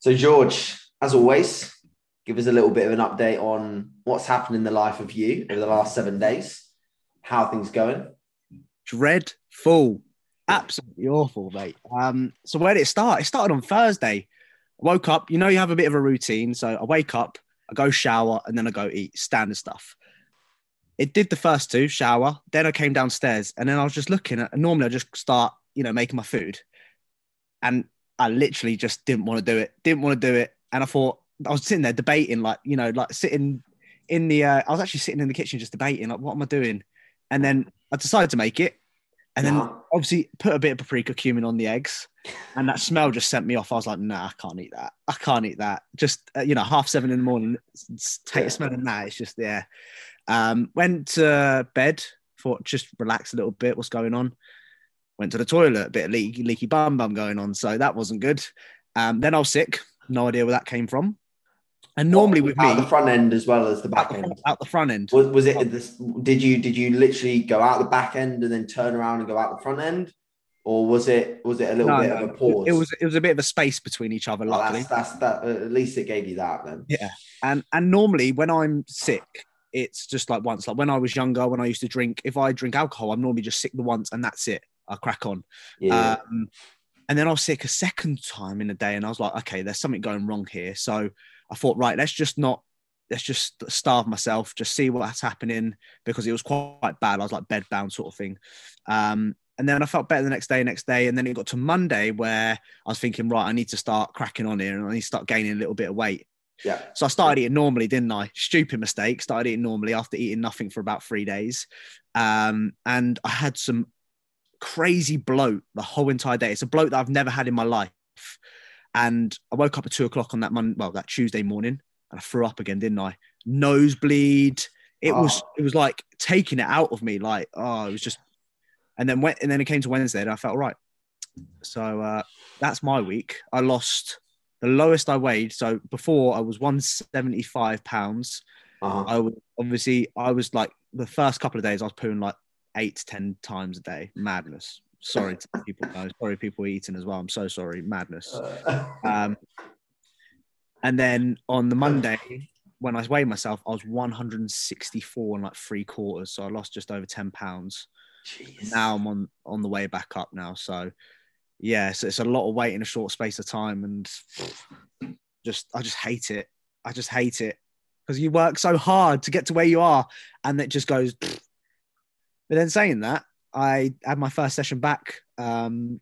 So, George, as always, give us a little bit of an update on what's happened in the life of you over the last seven days. How things going? Dreadful. Absolutely awful, mate. Um, so where did it start? It started on Thursday. I woke up, you know, you have a bit of a routine. So I wake up, I go shower, and then I go eat standard stuff. It did the first two, shower. Then I came downstairs, and then I was just looking at. Normally, I just start, you know, making my food, and I literally just didn't want to do it. Didn't want to do it, and I thought I was sitting there debating, like you know, like sitting in the. Uh, I was actually sitting in the kitchen just debating, like, what am I doing? And then I decided to make it, and then Yeah. obviously put a bit of paprika cumin on the eggs, and that smell just sent me off. I was like, nah, I can't eat that. I can't eat that. Just uh, you know, half seven in the morning, take a smell of that. It's just yeah. Um, went to bed, thought just relax a little bit. What's going on? Went to the toilet, a bit of leaky, leaky bum bum going on, so that wasn't good. Um, then I was sick. No idea where that came from. And normally with me, the front end as well as the out back the end. front, out the front end. Was, was it this? Did you did you literally go out the back end and then turn around and go out the front end, or was it was it a little No, bit no, of a pause? It was it was a bit of a space between each other. Oh, Luckily, that's, that's that. At least it gave you that then. Yeah. and and normally when I'm sick, it's just like once. Like when I was younger, when I used to drink, if I drink alcohol, I'm normally just sick the once and that's it. I crack on. Yeah. Um, and then I was sick a second time in a day, and I was like, okay, there's something going wrong here. So I thought, right, let's just not. Let's just starve myself, just see what's happening because it was quite bad. I was like bedbound sort of thing. Um, and then I felt better the next day, next day. And then it got to Monday where I was thinking, right, I need to start cracking on here and I need to start gaining a little bit of weight. yeah. So I started eating normally, didn't I? Stupid mistake. Started eating normally after eating nothing for about three days. Um, and I had some crazy bloat the whole entire day. It's a bloat that I've never had in my life. And I woke up at two o'clock on that Monday, well, that Tuesday morning, and I threw up again, didn't I? Nosebleed. It was Oh. it was like taking it out of me. Like, oh, it was just and then went and then it came to Wednesday and I felt all right. So uh that's my week. I lost the lowest I weighed. So before I was 175 pounds. Uh-huh. I was obviously I was like the first couple of days I was pooing like eight to ten times a day. Madness. Sorry to people. No, sorry people eating as well. I'm so sorry. Madness. Uh, Um, and then on the Monday, when I weighed myself, I was 164 and like three quarters. So I lost just over 10 pounds. jeez. Now I'm on on the way back up now. So yeah, so it's a lot of weight in a short space of time, and just I just hate it. I just hate it because you work so hard to get to where you are, and it just goes. But then saying that, I had my first session back. Um,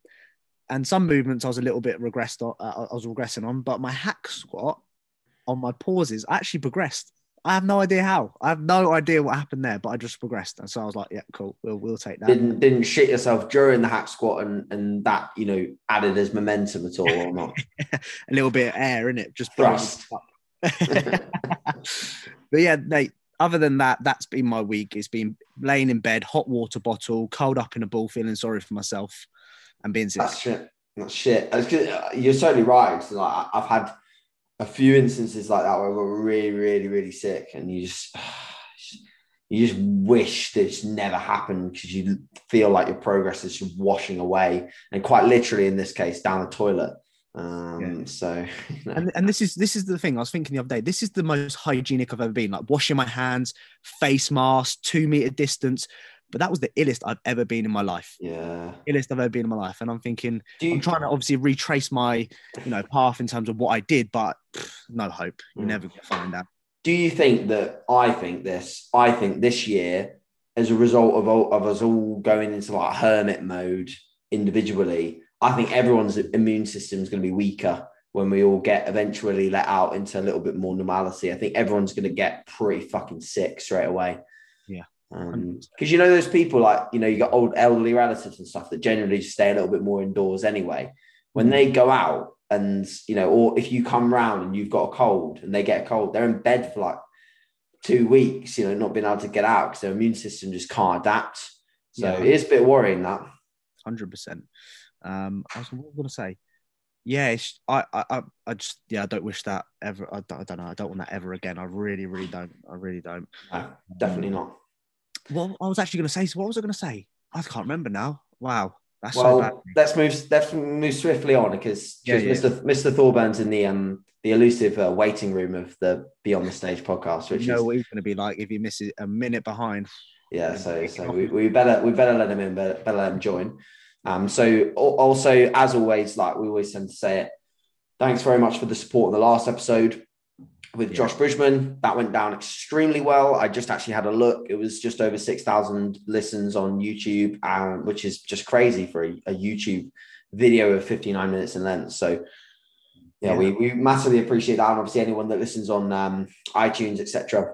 and some movements I was a little bit regressed on, uh, I was regressing on, but my hack squat on my pauses actually progressed. I have no idea how. I have no idea what happened there, but I just progressed, and so I was like, "Yeah, cool. We'll we'll take that." didn't didn't shit yourself during the hack squat and and that you know added as momentum at all or not? a little bit of air in it, just Thrust. but yeah, mate. Other than that, that's been my week. It's been laying in bed, hot water bottle, cold up in a ball, feeling sorry for myself, and being sick. That's shit. That's shit. Uh, You're totally right. like I've had a few instances like that where we're really, really, really sick, and you just you just wish this never happened because you feel like your progress is just washing away, and quite literally in this case, down the toilet. Um, So, you know, and, and this is this is the thing I was thinking the other day. This is the most hygienic I've ever been. Like washing my hands, face mask, two meter distance. But that was the illest I've ever been in my life. yeah. Illest I've ever been in my life. And I'm thinking, Do I'm trying to obviously retrace my, you know, path in terms of what I did, but pff, no hope. You're Mm. never gonna find out. do you think that I think this? I think this year, as a result of all, of us all going into like hermit mode individually, I think everyone's immune system is going to be weaker when we all get eventually let out into a little bit more normality. I think everyone's going to get pretty fucking sick straight away. Yeah. Um, because you know those people like you know you got old elderly relatives and stuff that generally just stay a little bit more indoors anyway. When mm. they go out and you know, or if you come round and you've got a cold and they get a cold, they're in bed for like two weeks, you know, not being able to get out because their immune system just can't adapt. So Yeah. it is a bit worrying that. hundred percent. Um, I was, what was I gonna say? Yeah, it's, I, I, I- just, yeah, I don't wish that ever. I don't, I don't know. I don't want that ever again. I really, really don't. I really don't. No, definitely not. Well, I was actually gonna say. So what was I gonna say? I can't remember now. Wow. That's well, so bad. let's move. Let's move swiftly on because Yeah, just Mr. Mr. Thorburn's in the um the elusive uh, waiting room of the Beyond the Stage podcast, which You know is what he's going to be like if he misses a minute behind. yeah. So so we, we better we better let him in. Better, better let him join. Um. So also as always, like we always tend to say it. Thanks very much for the support in the last episode with Yeah. Josh Bridgman. That went down extremely well. I just actually had a look. It was just over 6,000 listens on YouTube, um, which is just crazy for a, a YouTube video of 59 minutes in length. So, yeah, Yeah. We, we massively appreciate that. And obviously, anyone that listens on um, iTunes, etc.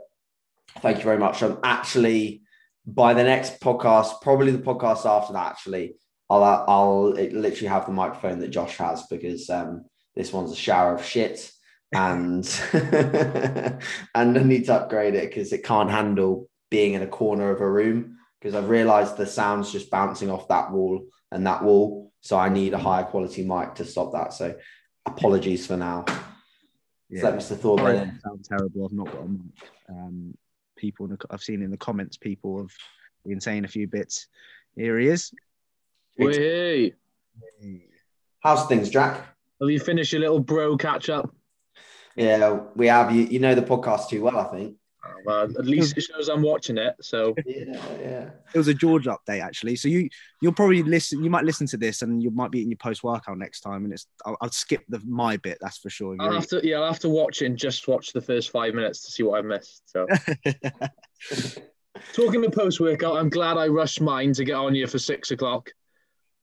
Thank you very much. I'm actually, by the next podcast, probably the podcast after that, actually, I'll, I'll literally have the microphone that Josh has because um, this one's a shower of shit and and I need to upgrade it because it can't handle being in a corner of a room because I've realized the sound's just bouncing off that wall and that wall. So I need a higher quality mic to stop that. So apologies for now. Yeah. Let Mr. Thorburn in. sound terrible. I've not got a mic. Um, people, I've seen in the comments, people have been saying a few bits. Here he is. Hey, How's things, Jack? have you finished your little bro catch up? Yeah, we have you. You know the podcast too well, I think. Uh, well, at least it shows I'm watching it. So Yeah, yeah. It was a George update actually. So you you'll probably listen. You might listen to this, and you might be in your post workout next time. And it's I'll, I'll skip the my bit. That's for sure. I'll have to, yeah, I'll have to watch it and just watch the first five minutes to see what I've missed. So talking to post workout, I'm glad I rushed mine to get on here for six o'clock.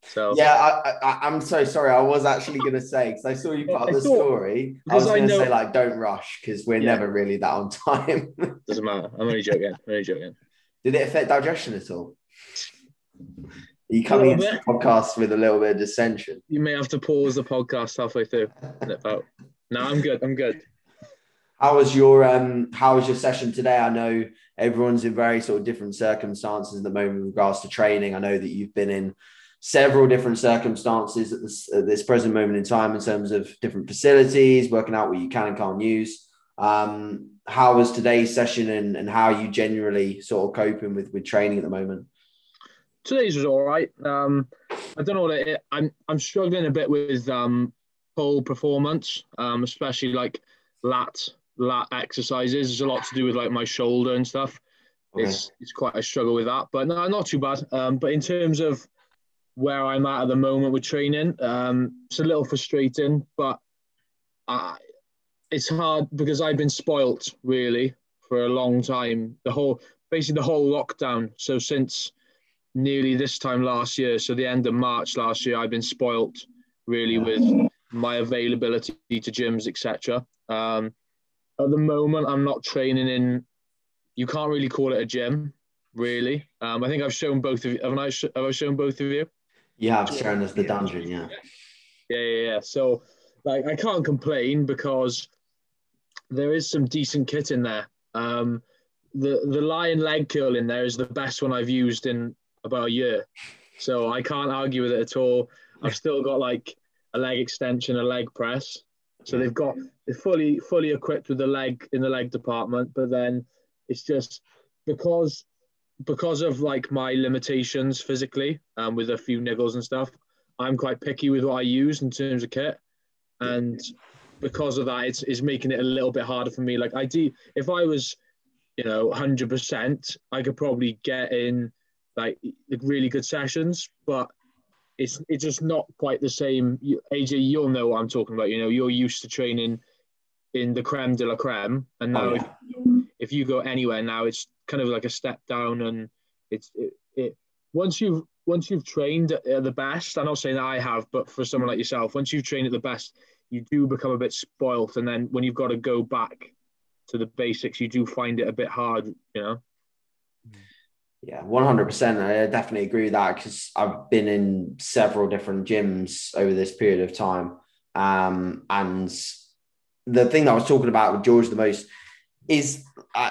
So Yeah, I, I, I'm so sorry. I was actually going to say because I saw you put up the story. I was going to say like, don't rush because we're Yeah. never really that on time. doesn't matter. I'm only joking. I'm only joking. Did it affect digestion at all? Are you coming into the podcast with a little bit of dissension? You may have to pause the podcast halfway through. Nip. No, I'm good. I'm good. How was your um? How was your session today? I know everyone's in very sort of different circumstances at the moment with regards to training. I know that you've been in several different circumstances at this, at this present moment in time in terms of different facilities, working out what you can and can't use. Um, how was today's session and, and how are you generally sort of coping with with training at the moment? today's was all right. Um, I don't know what it. I'm I'm struggling a bit with um pull performance, um, especially like lat lat exercises. There's a lot to do with like my shoulder and stuff. It's it's quite a struggle with that, but no, not too bad. Um, but in terms of where I'm at at the moment with training, um, it's a little frustrating, but I, it's hard because I've been spoilt really for a long time. The whole basically the whole lockdown. So since nearly this time last year, so the end of March last year, I've been spoilt really with my availability to gyms, etc. Um, at the moment, I'm not training in. You can't really call it a gym, really. Um, I think I've shown both of you. Haven't I? Have I shown both of you? You have shown us the dungeon, yeah. Yeah, yeah, yeah. So, like, I can't complain because there is some decent kit in there. Um, the the lion leg curl in there is the best one I've used in about a year, so I can't argue with it at all. I've still got like a leg extension, a leg press, so they've got they're fully fully equipped with the leg in the leg department. But then it's just because because of like my limitations physically, um, with a few niggles and stuff. I'm quite picky with what I use in terms of kit, and because of that, it's, it's making it a little bit harder for me. Like I do, if I was, you know, hundred percent, I could probably get in like really good sessions, but it's it's just not quite the same. You, AJ, you'll know what I'm talking about. You know, you're used to training in the creme de la creme, and now Oh, if, if you go anywhere now, it's kind of like a step down, and it's it, it once you've once you've trained at the best. I'm not saying I have, but for someone like yourself, once you've trained at the best, you do become a bit spoilt, and then when you've got to go back to the basics, you do find it a bit hard. You know. Yeah, one hundred percent. I definitely agree with that because I've been in several different gyms over this period of time, um, and the thing that I was talking about with George the most is uh,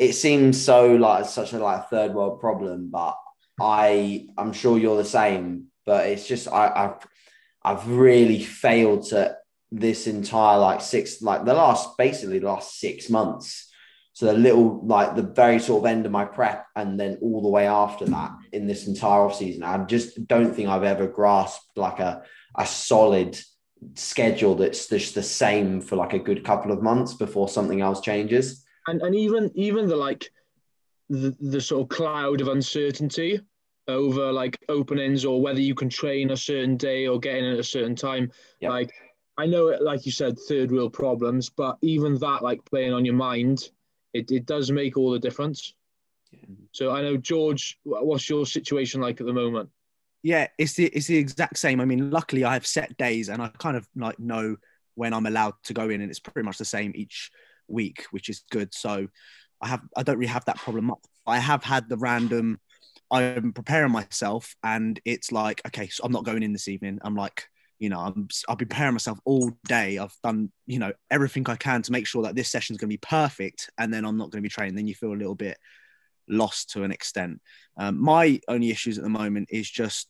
it seems so like such a like third world problem, but I I'm sure you're the same. But it's just I, I've I've really failed to this entire like six like the last basically the last six months So the little like the very sort of end of my prep and then all the way after that in this entire off season, I just don't think I've ever grasped like a a solid schedule that's just the same for like a good couple of months before something else changes. And and even even the like the, the sort of cloud of uncertainty over like openings or whether you can train a certain day or get in at a certain time. Yep. Like I know it, like you said, third wheel problems, but even that, like playing on your mind, it, it does make all the difference. So I know George, what's your situation like at the moment? Yeah, it's the it's the exact same. I mean, luckily I have set days and I kind of like know when I'm allowed to go in, and it's pretty much the same each week, which is good. So I have I don't really have that problem. I have had the random. I'm preparing myself, and it's like, okay, so I'm not going in this evening. I'm like, you know, I'm I've been preparing myself all day. I've done, you know, everything I can to make sure that this session is going to be perfect, and then I'm not going to be trained. Then you feel a little bit lost to an extent. Um, my only issues at the moment is just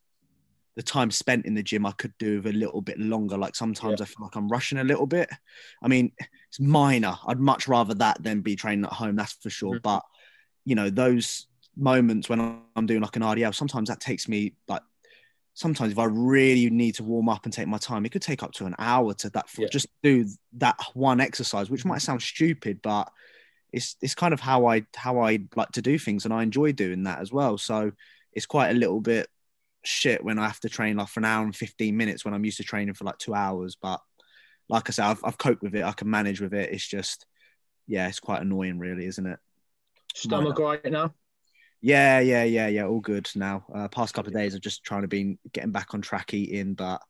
the time spent in the gym. I could do with a little bit longer. Like sometimes Yeah. I feel like I'm rushing a little bit. I mean, it's minor. I'd much rather that than be training at home. That's for sure. Mhm. But you know, those moments when I'm doing like an RDL, sometimes that takes me like sometimes if I really need to warm up and take my time, it could take up to an hour to that Yeah. just do that one exercise, which might sound stupid, but it's it's kind of how I how I like to do things, and I enjoy doing that as well. So it's quite a little bit shit when I have to train like for an hour and fifteen minutes when I'm used to training for like two hours. But like I said, I've, I've coped with it. I can manage with it. It's just yeah, it's quite annoying, really, isn't it? Stomach right now? Yeah, yeah, yeah, yeah. All good now. Uh, past couple of days, I've just trying to be getting back on track eating, but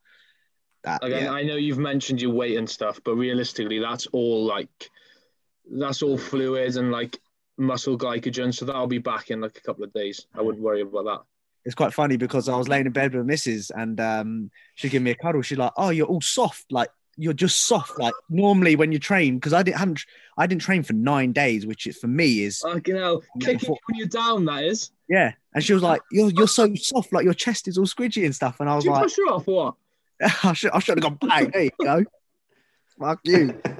that Again, yeah. I know you've mentioned your weight and stuff, but realistically, that's all like that's all fluids and like muscle glycogen. So that'll be back in like a couple of days. I wouldn't worry about that. It's quite funny because I was laying in bed with Mrs. and um, she gave me a cuddle. She's like, "Oh, you're all soft, like you're just soft, like normally when you train." Because I didn't haven't I didn't train for nine days, which is, for me is Fucking hell, kicking you when you're down. That is. yeah. And she was like, "You're you're so soft, like your chest is all squidgy and stuff." And I was Did you like, push her off or what? "I should I should have gone back." There you go. Fuck you.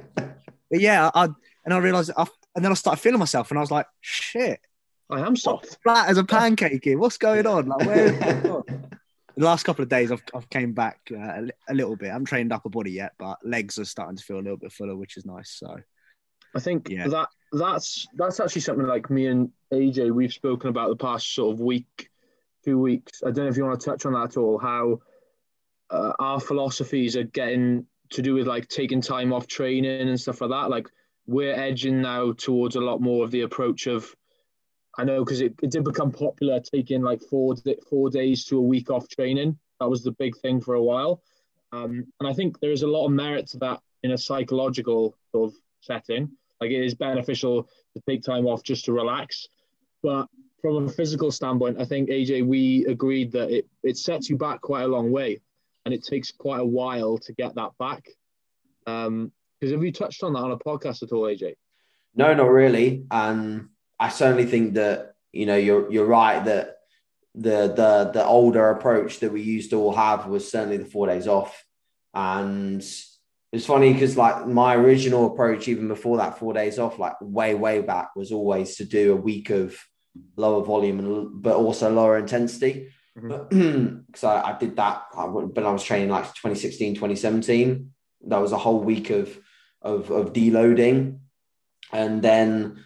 But yeah, I and I realized, I, and then I started feeling myself, and I was like, "Shit, I am soft. flat as a pancake here. What's going on? Like, where is it gone?" The last couple of days, I've, I've came back uh, a, a little bit. I haven't trained upper body yet, but legs are starting to feel a little bit fuller, which is nice. So I think Yeah. that that's that's actually something like me and AJ we've spoken about the past sort of week, two weeks. I don't know if you want to touch on that at all. How uh, our philosophies are getting to do with like taking time off training and stuff like that. Like we're edging now towards a lot more of the approach of. I know because it, it did become popular taking like four four days to a week off training. That was the big thing for a while, um, and I think there is a lot of merit to that in a psychological sort of setting. Like it is beneficial to take time off just to relax. But from a physical standpoint, I think AJ, we agreed that it, it sets you back quite a long way and it takes quite a while to get that back. Um, because have you touched on that on a podcast at all, AJ? No, not really. And I certainly think that you know you're you're right that the the the older approach that we used to all have was certainly the four days off. And it's funny because like my original approach, even before that four days off, like way way back, was always to do a week of lower volume and but also lower intensity. Mm-hmm. Because I, I did that I, when I was training like 2016, 2017. That was a whole week of of, of deloading and then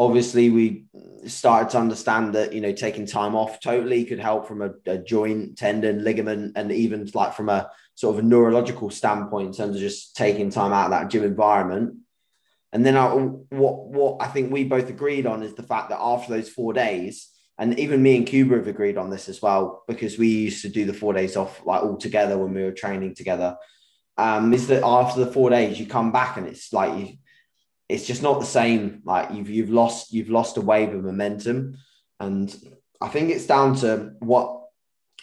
obviously we started to understand that you know taking time off totally could help from a, a joint tendon ligament and even like from a sort of a neurological standpoint in terms of just taking time out of that gym environment. And then I, what what i think we both agreed on is the fact that after those four days and even me and cuba have agreed on this as well because we used to do the four days off like all together when we were training together um, is that after the four days you come back and it's like you it's just not the same. Like you've you've lost you've lost a wave of momentum, and I think it's down to what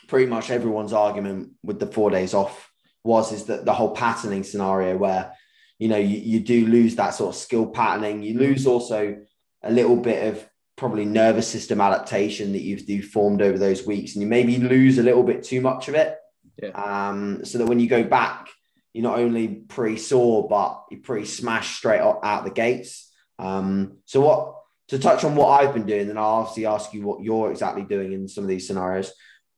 pretty much everyone's argument with the four days off was is that the whole patterning scenario where you know you, you do lose that sort of skill patterning, you lose also a little bit of probably nervous system adaptation that you've, you've formed over those weeks, and you maybe lose a little bit too much of it. Yeah. Um, so that when you go back, you're not only pretty sore, but you're pretty smashed straight out the gates. Um, so what to touch on what I've been doing, then I'll obviously ask you what you're exactly doing in some of these scenarios.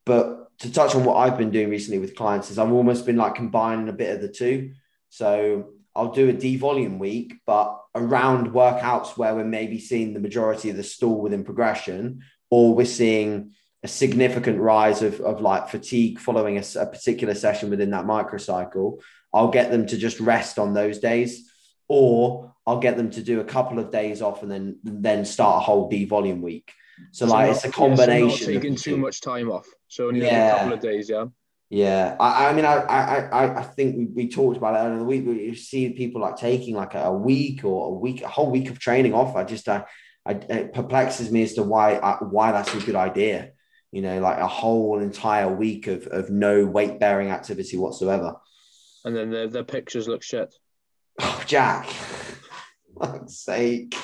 But to touch on what I've been doing recently with clients is I've almost been like combining a bit of the two. So I'll do a devolume week, but around workouts where we're maybe seeing the majority of the stall within progression, or we're seeing a significant rise of, of like fatigue following a, a particular session within that microcycle, I'll get them to just rest on those days, or I'll get them to do a couple of days off and then then start a whole devolume week. So, so like not, it's a combination. Yeah, so not taking too much time off. So only yeah. a couple of days, yeah. Yeah, I, I mean, I, I, I think we, we talked about it earlier in the week. We see people like taking like a, week or a week, a whole week of training off. I just, I, I it perplexes me as to why, uh, why that's a good idea. You know, like a whole entire week of of no weight bearing activity whatsoever. And then the the pictures look shit. Oh, Jack, fuck's sake.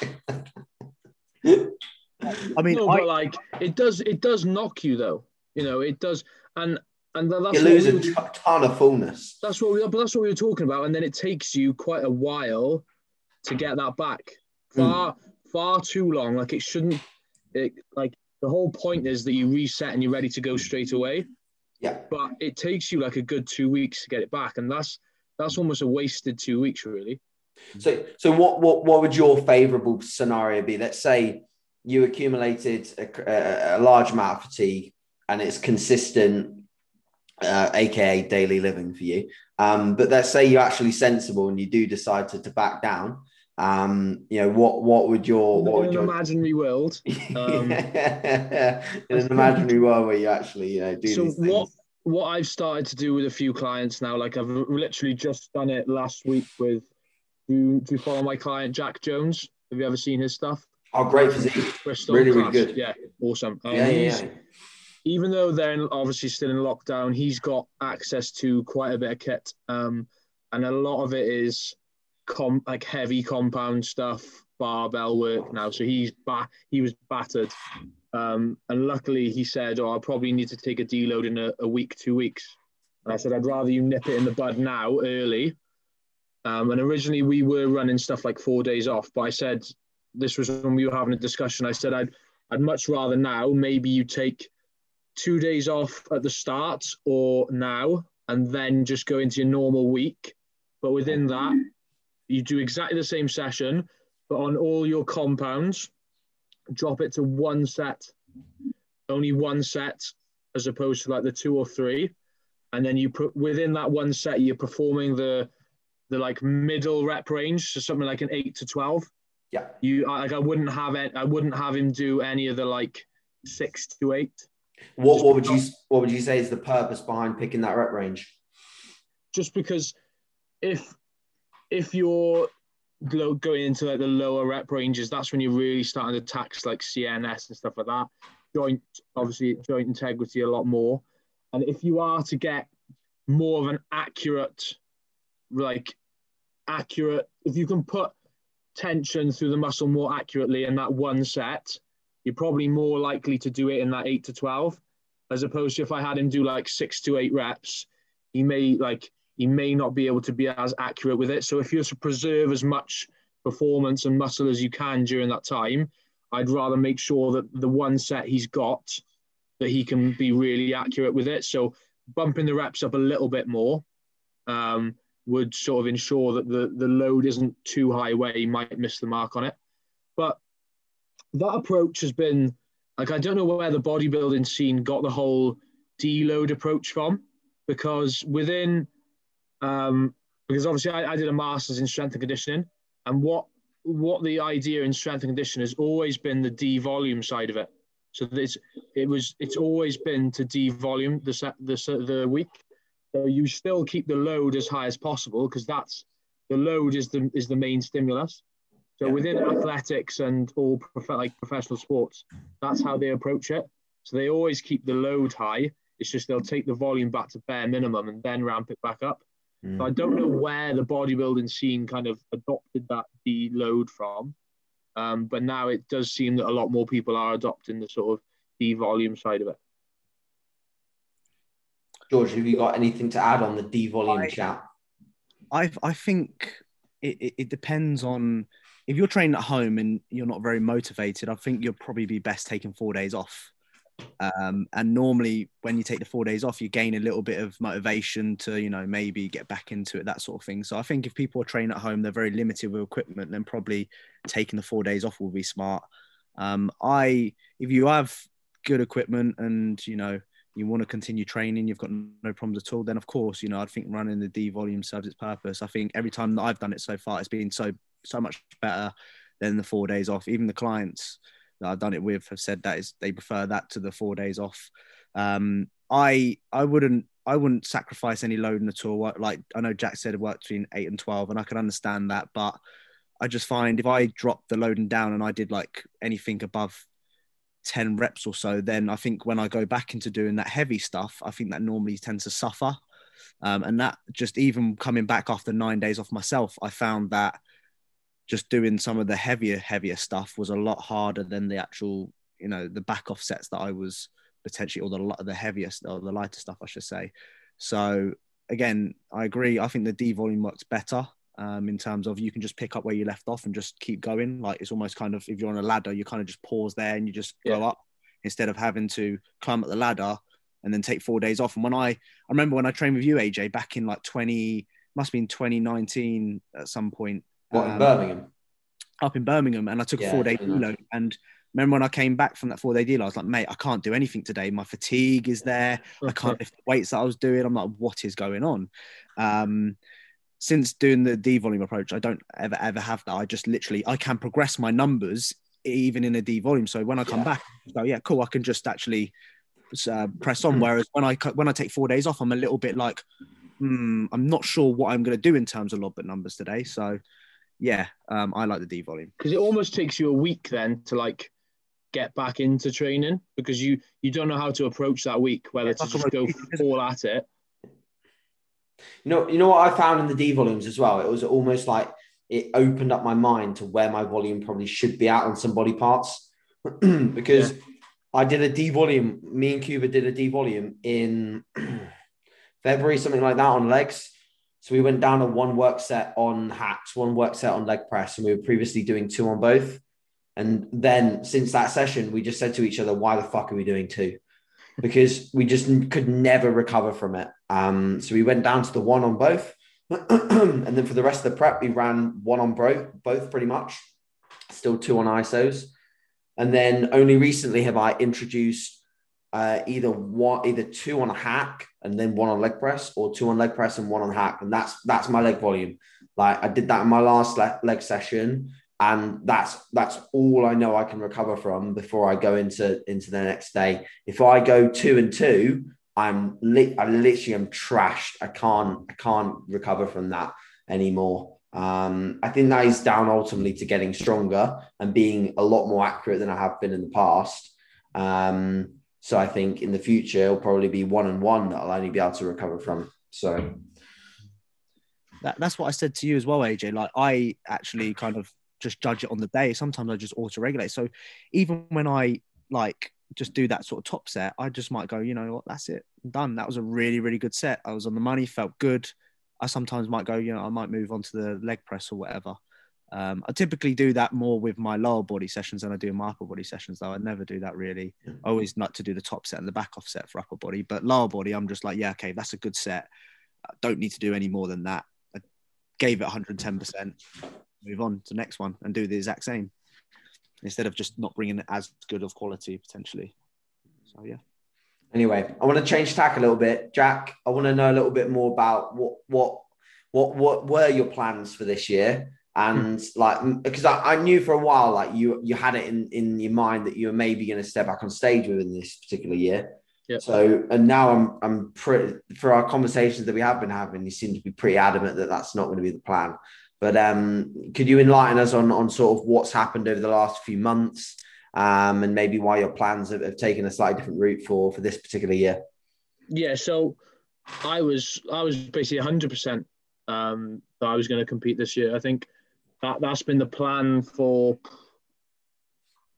I mean, no, I, but like it does, it does knock you though. You know, it does, and and that's you lose a ton of fullness. That's what we, but that's what we were talking about, and then it takes you quite a while to get that back. Far, mm. far too long. Like it shouldn't. It like the whole point is that you reset and you're ready to go straight away. Yeah. But it takes you like a good two weeks to get it back, and that's that's almost a wasted two weeks, really. So, so what what what would your favourable scenario be? Let's say you accumulated a, a, a large amount of fatigue, and it's consistent uh, aka daily living for you. Um, but let's say you're actually sensible and you do decide to, to back down. Um, you know what? What would your what would your imaginary world? Um, in an imaginary world where you actually you know do. So what? What I've started to do with a few clients now, like I've literally just done it last week with. Do you, do you follow my client Jack Jones? Have you ever seen his stuff? Oh, great physique! Bristol really, really good. Yeah, awesome. Um, yeah, yeah, yeah even though they're obviously still in lockdown, he's got access to quite a bit of kit, um, and a lot of it is com- like heavy compound stuff, barbell work now. So he's ba- he was battered, um, and luckily he said, "Oh, I'll probably need to take a deload in a, a, week, two weeks." And I said, "I'd rather you nip it in the bud now, early." Um, and originally we were running stuff like four days off, but I said this was when we were having a discussion. I said I'd I'd much rather now maybe you take two days off at the start or now, and then just go into your normal week. But within that, you do exactly the same session, but on all your compounds, drop it to one set, only one set, as opposed to like the two or three. And then you put within that one set, you're performing the the like middle rep range, so something like an eight to twelve. Yeah. You like I wouldn't have it. I wouldn't have him do any of the like six to eight. What, what would you what would you say is the purpose behind picking that rep range? Just because if if you're going into like the lower rep ranges, that's when you're really starting to tax like CNS and stuff like that. Joint, obviously, joint integrity a lot more. And if you are to get more of an accurate, like accurate, if you can put tension through the muscle more accurately in that one set, you're probably more likely to do it in that eight to 12, as opposed to if I had him do like six to eight reps, he may like, he may not be able to be as accurate with it. So if you're to preserve as much performance and muscle as you can during that time, I'd rather make sure that the one set he's got, that he can be really accurate with it. So bumping the reps up a little bit more um, would sort of ensure that the, the load isn't too high where he might miss the mark on it. But that approach has been like I don't know where the bodybuilding scene got the whole deload approach from, because within um, because obviously I, I did a master's in strength and conditioning, and what what the idea in strength and conditioning has always been the D devolume side of it. So this it was it's always been to devolume the set the the week. So you still keep the load as high as possible because that's the load is the is the main stimulus. So within athletics and all prof- like professional sports, that's how they approach it. So they always keep the load high. It's just they'll take the volume back to bare minimum and then ramp it back up. Mm. So I don't know where the bodybuilding scene kind of adopted that deload from, um, but now it does seem that a lot more people are adopting the sort of D devolume side of it. George, have you got anything to add on the devolume chat? I I think it, it, it depends on if you're training at home and you're not very motivated. I think you'll probably be best taking four days off. Um, and normally, when you take the four days off, you gain a little bit of motivation to, you know, maybe get back into it, that sort of thing. So I think if people are training at home, they're very limited with equipment, then probably taking the four days off will be smart. Um, I, if you have good equipment and you know you want to continue training, you've got no problems at all, then of course, you know, I think running the D volume serves its purpose. I think every time that I've done it so far, it's been so so much better than the four days off. Even the clients that I've done it with have said that is they prefer that to the four days off. Um, I I wouldn't I wouldn't sacrifice any loading at all. Like I know Jack said, it worked between eight and twelve, and I can understand that, but I just find if I drop the loading down and I did like anything above 10 reps or so, then I think when I go back into doing that heavy stuff, I think that normally tends to suffer. Um, and that just even coming back after nine days off myself, I found that just doing some of the heavier, heavier stuff was a lot harder than the actual, you know, the back off sets that I was potentially, or the, the heaviest or the lighter stuff, I should say. So again, I agree. I think the D volume works better um, in terms of you can just pick up where you left off and just keep going. Like it's almost kind of if you're on a ladder, you kind of just pause there and you just yeah. go up instead of having to climb up the ladder and then take four days off. And when I I remember when I trained with you, AJ, back in like 20 must have been 2019 at some point. What um, in Birmingham? Up in Birmingham, and I took yeah, a four day deload. And remember when I came back from that four day deal, I was like, mate, I can't do anything today. My fatigue is there. I can't lift the weights that I was doing. I'm like, what is going on? Um, since doing the D volume approach, I don't ever ever have that. I just literally I can progress my numbers even in a D volume. So when I come yeah. back, go yeah, cool. I can just actually uh, press on. Hmm. Whereas when I when I take four days off, I'm a little bit like, hmm, I'm not sure what I'm going to do in terms of logbook numbers today. So yeah, um, I like the D volume because it almost takes you a week then to like get back into training because you you don't know how to approach that week, whether yeah, to just go all at it you know, you know what I found in the D volumes as well. It was almost like it opened up my mind to where my volume probably should be at on some body parts because yeah. I did a D volume. Me and Cuba did a D volume in February, something like that, on legs. So we went down a one work set on hacks, one work set on leg press, and we were previously doing two on both. And then since that session, we just said to each other, "Why the fuck are we doing two? because we just could never recover from it. Um, so we went down to the one on both. and then for the rest of the prep, we ran one on both, both pretty much, still two on ISOs. And then only recently have I introduced uh, either one, either two on a hack and then one on leg press, or two on leg press and one on hack, and that's that's my leg volume. Like I did that in my last le- leg session, and that's that's all I know I can recover from before I go into into the next day. If I go two and two, I'm li- I literally am trashed. I can't I can't recover from that anymore. Um, I think that is down ultimately to getting stronger and being a lot more accurate than I have been in the past. Um, so I think in the future it'll probably be one and one that I'll only be able to recover from. So that, that's what I said to you as well, AJ. Like I actually kind of just judge it on the day. Sometimes I just auto regulate. So even when I like just do that sort of top set, I just might go, you know what, that's it, I'm done. That was a really, really good set. I was on the money, felt good. I sometimes might go, you know, I might move on to the leg press or whatever. Um, I typically do that more with my lower body sessions than I do my upper body sessions, though. I never do that really. I always like to do the top set and the back off set for upper body, but lower body, I'm just like, yeah, okay, that's a good set. I don't need to do any more than that. I gave it 110% move on to the next one and do the exact same instead of just not bringing it as good of quality potentially. So yeah. Anyway, I want to change tack a little bit, Jack. I want to know a little bit more about what what what what were your plans for this year, and hmm. like because I, I knew for a while like you you had it in in your mind that you were maybe going to step back on stage within this particular year. Yep. So and now I'm I'm pretty for our conversations that we have been having, you seem to be pretty adamant that that's not going to be the plan. But um, could you enlighten us on, on sort of what's happened over the last few months um, and maybe why your plans have, have taken a slightly different route for, for this particular year? Yeah, so I was I was basically 100% um, that I was going to compete this year. I think that that's been the plan for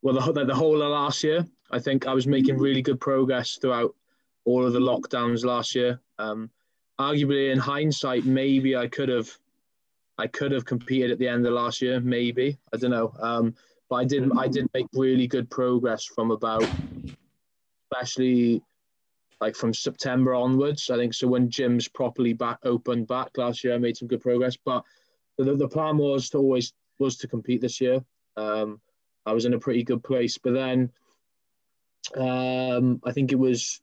well the, the whole of last year. I think I was making really good progress throughout all of the lockdowns last year. Um, arguably, in hindsight, maybe I could have I could have competed at the end of last year, maybe. I don't know. Um, but I did I did make really good progress from about, especially like from September onwards. I think so when gyms properly back opened back last year, I made some good progress. But the, the plan was to always was to compete this year. Um, I was in a pretty good place, but then um, I think it was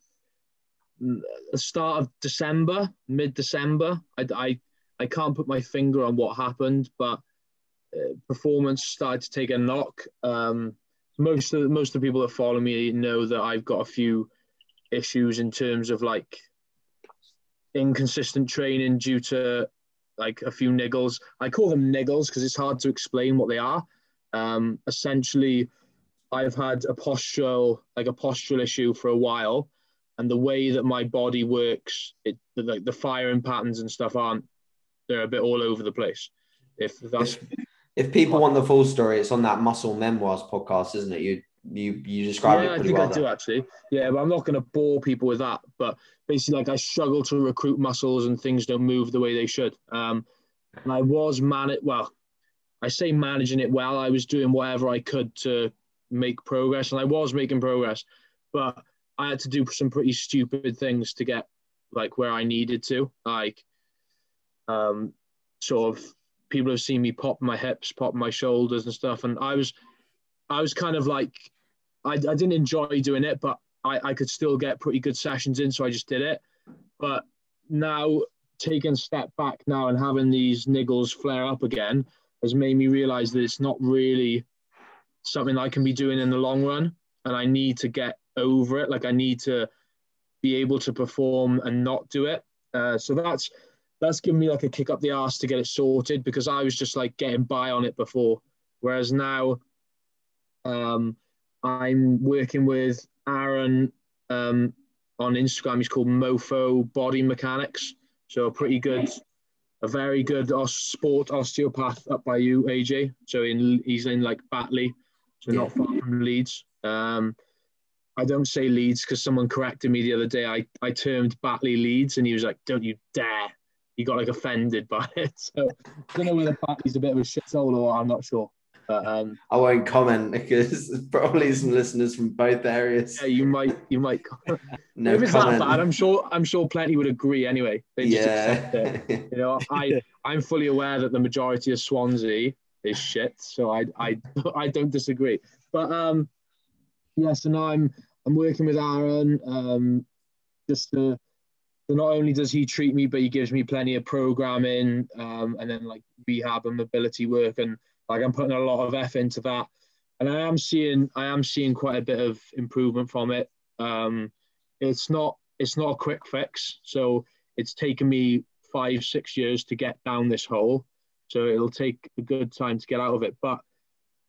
the start of December, mid December. I, I I can't put my finger on what happened, but uh, performance started to take a knock. Um, most of most of the people that follow me know that I've got a few issues in terms of like inconsistent training due to like a few niggles. I call them niggles because it's hard to explain what they are. Um, essentially, I've had a postural like a postural issue for a while, and the way that my body works, it like the firing patterns and stuff aren't. They're a bit all over the place. If that's If, if people want the full story, it's on that Muscle Memoirs podcast, isn't it? You you you describe yeah, it I think well. I do actually. Yeah, but I'm not going to bore people with that. But basically, like I struggle to recruit muscles and things don't move the way they should. Um, and I was man. Well, I say managing it well. I was doing whatever I could to make progress, and I was making progress. But I had to do some pretty stupid things to get like where I needed to. Like, um, sort of people have seen me pop my hips, pop my shoulders, and stuff, and I was, I was kind of like I, I didn't enjoy doing it, but I, I could still get pretty good sessions in, so I just did it. But now taking a step back now and having these niggles flare up again has made me realize that it's not really something I can be doing in the long run, and I need to get over it. Like I need to be able to perform and not do it. Uh, so that's that's given me like a kick up the arse to get it sorted because I was just like getting by on it before, whereas now. Um, I'm working with Aaron um, on Instagram. He's called Mofo Body Mechanics. So a pretty good, a very good os- sport osteopath up by you, AJ. So in he's in like Batley, so not far from Leeds. Um, I don't say Leeds because someone corrected me the other day. I, I termed Batley Leeds, and he was like, "Don't you dare!" He got like offended by it. So I don't know whether Batley's a bit of a shithole or I'm not sure. But um, I won't comment because probably some listeners from both areas. yeah, you might you might No if it's comment. that bad, I'm sure I'm sure plenty would agree anyway. They just accept it. You know, I I'm fully aware that the majority of Swansea is shit, so I I I don't disagree. But um, yeah, so now I'm I'm working with Aaron. Um, just to so not only does he treat me, but he gives me plenty of programming, um, and then like rehab and mobility work, and like I'm putting a lot of effort into that, and I am seeing I am seeing quite a bit of improvement from it. Um, it's not it's not a quick fix, so it's taken me five six years to get down this hole, so it'll take a good time to get out of it. But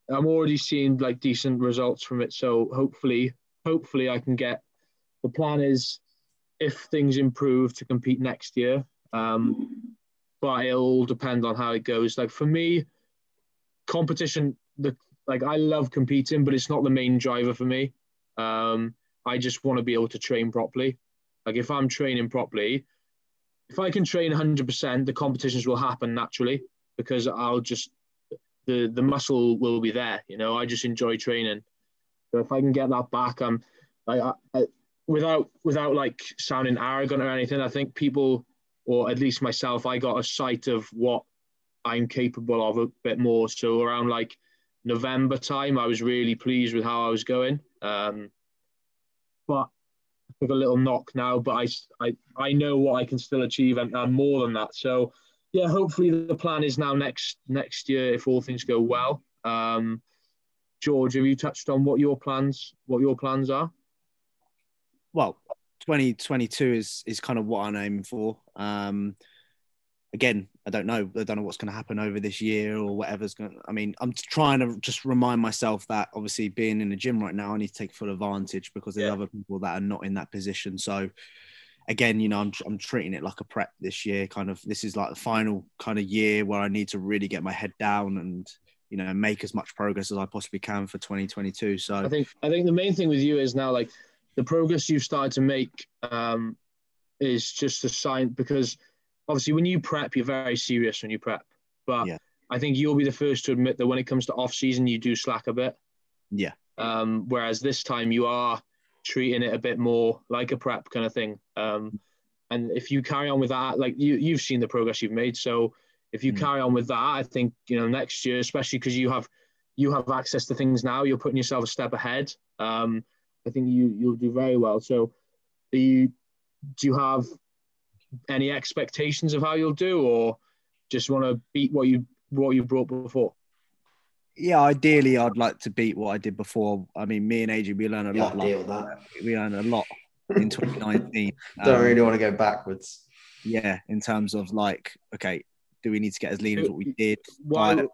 I'm already seeing like decent results from it, so hopefully hopefully I can get. The plan is if things improve to compete next year. Um, but it'll depend on how it goes. Like for me, competition, the like I love competing, but it's not the main driver for me. Um, I just want to be able to train properly. Like if I'm training properly, if I can train 100%, the competitions will happen naturally because I'll just the the muscle will be there. You know, I just enjoy training. So if I can get that back, I'm like I, I without without like sounding arrogant or anything, I think people, or at least myself, I got a sight of what I'm capable of a bit more. So around like November time, I was really pleased with how I was going. Um, but I took a little knock now, but I, I, I know what I can still achieve and, and more than that. So yeah, hopefully the plan is now next next year if all things go well. Um, George, have you touched on what your plans what your plans are? well, 2022 is is kind of what I'm aiming for. Um, again, I don't know. I don't know what's going to happen over this year or whatever's going. to I mean, I'm trying to just remind myself that obviously being in the gym right now, I need to take full advantage because there's Yeah. other people that are not in that position. So. Again, you know, I'm, I'm treating it like a prep this year. Kind of, this is like the final kind of year where I need to really get my head down and, you know, make as much progress as I possibly can for 2022. So, I think I think the main thing with you is now like the progress you've started to make um, is just a sign because obviously when you prep, you're very serious when you prep. But Yeah. I think you'll be the first to admit that when it comes to off season, you do slack a bit. Yeah. Um, whereas this time you are treating it a bit more like a prep kind of thing. Um, and if you carry on with that, like you you've seen the progress you've made, so if you Mm. carry on with that, I think you know next year, especially because you have you have access to things now, you're putting yourself a step ahead. Um, I think you you'll do very well. So, do you do you have any expectations of how you'll do, or just want to beat what you what you brought before? Yeah, ideally, I'd like to beat what I did before. I mean, me and AJ, we learned a Yeah, lot. I Like, deal that. we learned a lot in 2019. Don't Um, really want to go backwards. Yeah, in terms of like, okay, do we need to get as lean as what we did? Why?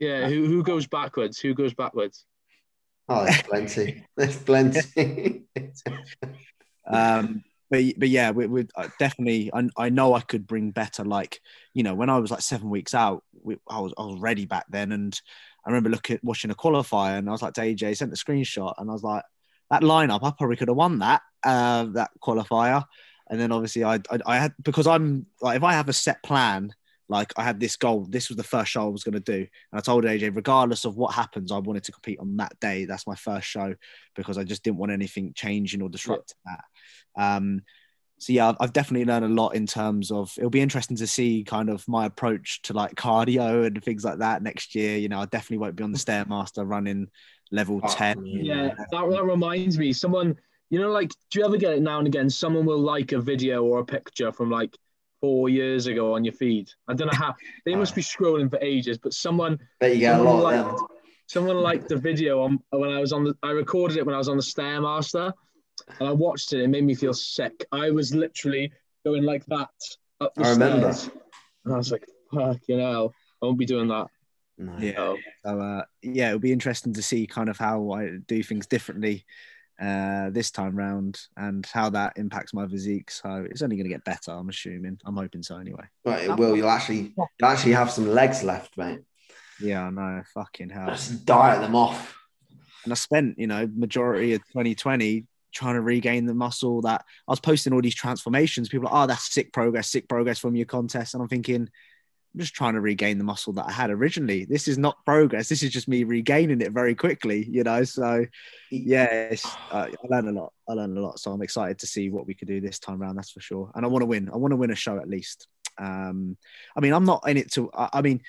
Yeah, who who goes backwards? Who goes backwards? Oh, there's plenty. There's plenty. um but but yeah we, we uh, definitely I, I know i could bring better like you know when i was like seven weeks out we, i was i was ready back then. And i remember looking watching a qualifier and i was like to aj sent the screenshot. And i was like that lineup i probably could have won that uh that qualifier. And then obviously I, I i had because i'm like if i have a set plan like i had this goal this was the first show i was going to do and i told aj regardless of what happens i wanted to compete on that day that's my first show because i just didn't want anything changing or disrupting that um, so yeah, I've, I've definitely learned a lot in terms of. It'll be interesting to see kind of my approach to like cardio and things like that next year. You know, I definitely won't be on the stairmaster running level Oh, ten. Yeah, that, that reminds me. Someone, you know, like, do you ever get it now and again? Someone will like a video or a picture from like four years ago on your feed. I don't know how they must be scrolling for ages, but someone, Bet you get a someone lot of liked, them. someone liked the video on when I was on the. I recorded it when I was on the stairmaster, and I watched it. It made me feel sick. I was literally going like that up the I remember. stairs, and I was like, "Fuck, you know, I won't be doing that." No. Yeah. So, So uh, yeah, it'll be interesting to see kind of how I do things differently uh, this time round and how that impacts my physique. So it's only going to get better. I'm assuming. I'm hoping so anyway. But it will. You'll actually, you'll actually have some legs left, mate. Yeah, I know. Fucking hell. Just diet them off. and I spent, you know, majority of 2020 trying to regain the muscle that I was posting all these transformations. People are, oh, that's sick progress, sick progress from your contest. And I'm thinking, Just trying to regain the muscle that I had originally. This is not progress. This is just me regaining it very quickly, you know? So, it's, uh, I learned a lot. I learned a lot. So I'm excited to see what we could do this time around. That's for sure. And I want to win. I want to win a show at least. Um, I mean, I'm not in it to, I, I mean,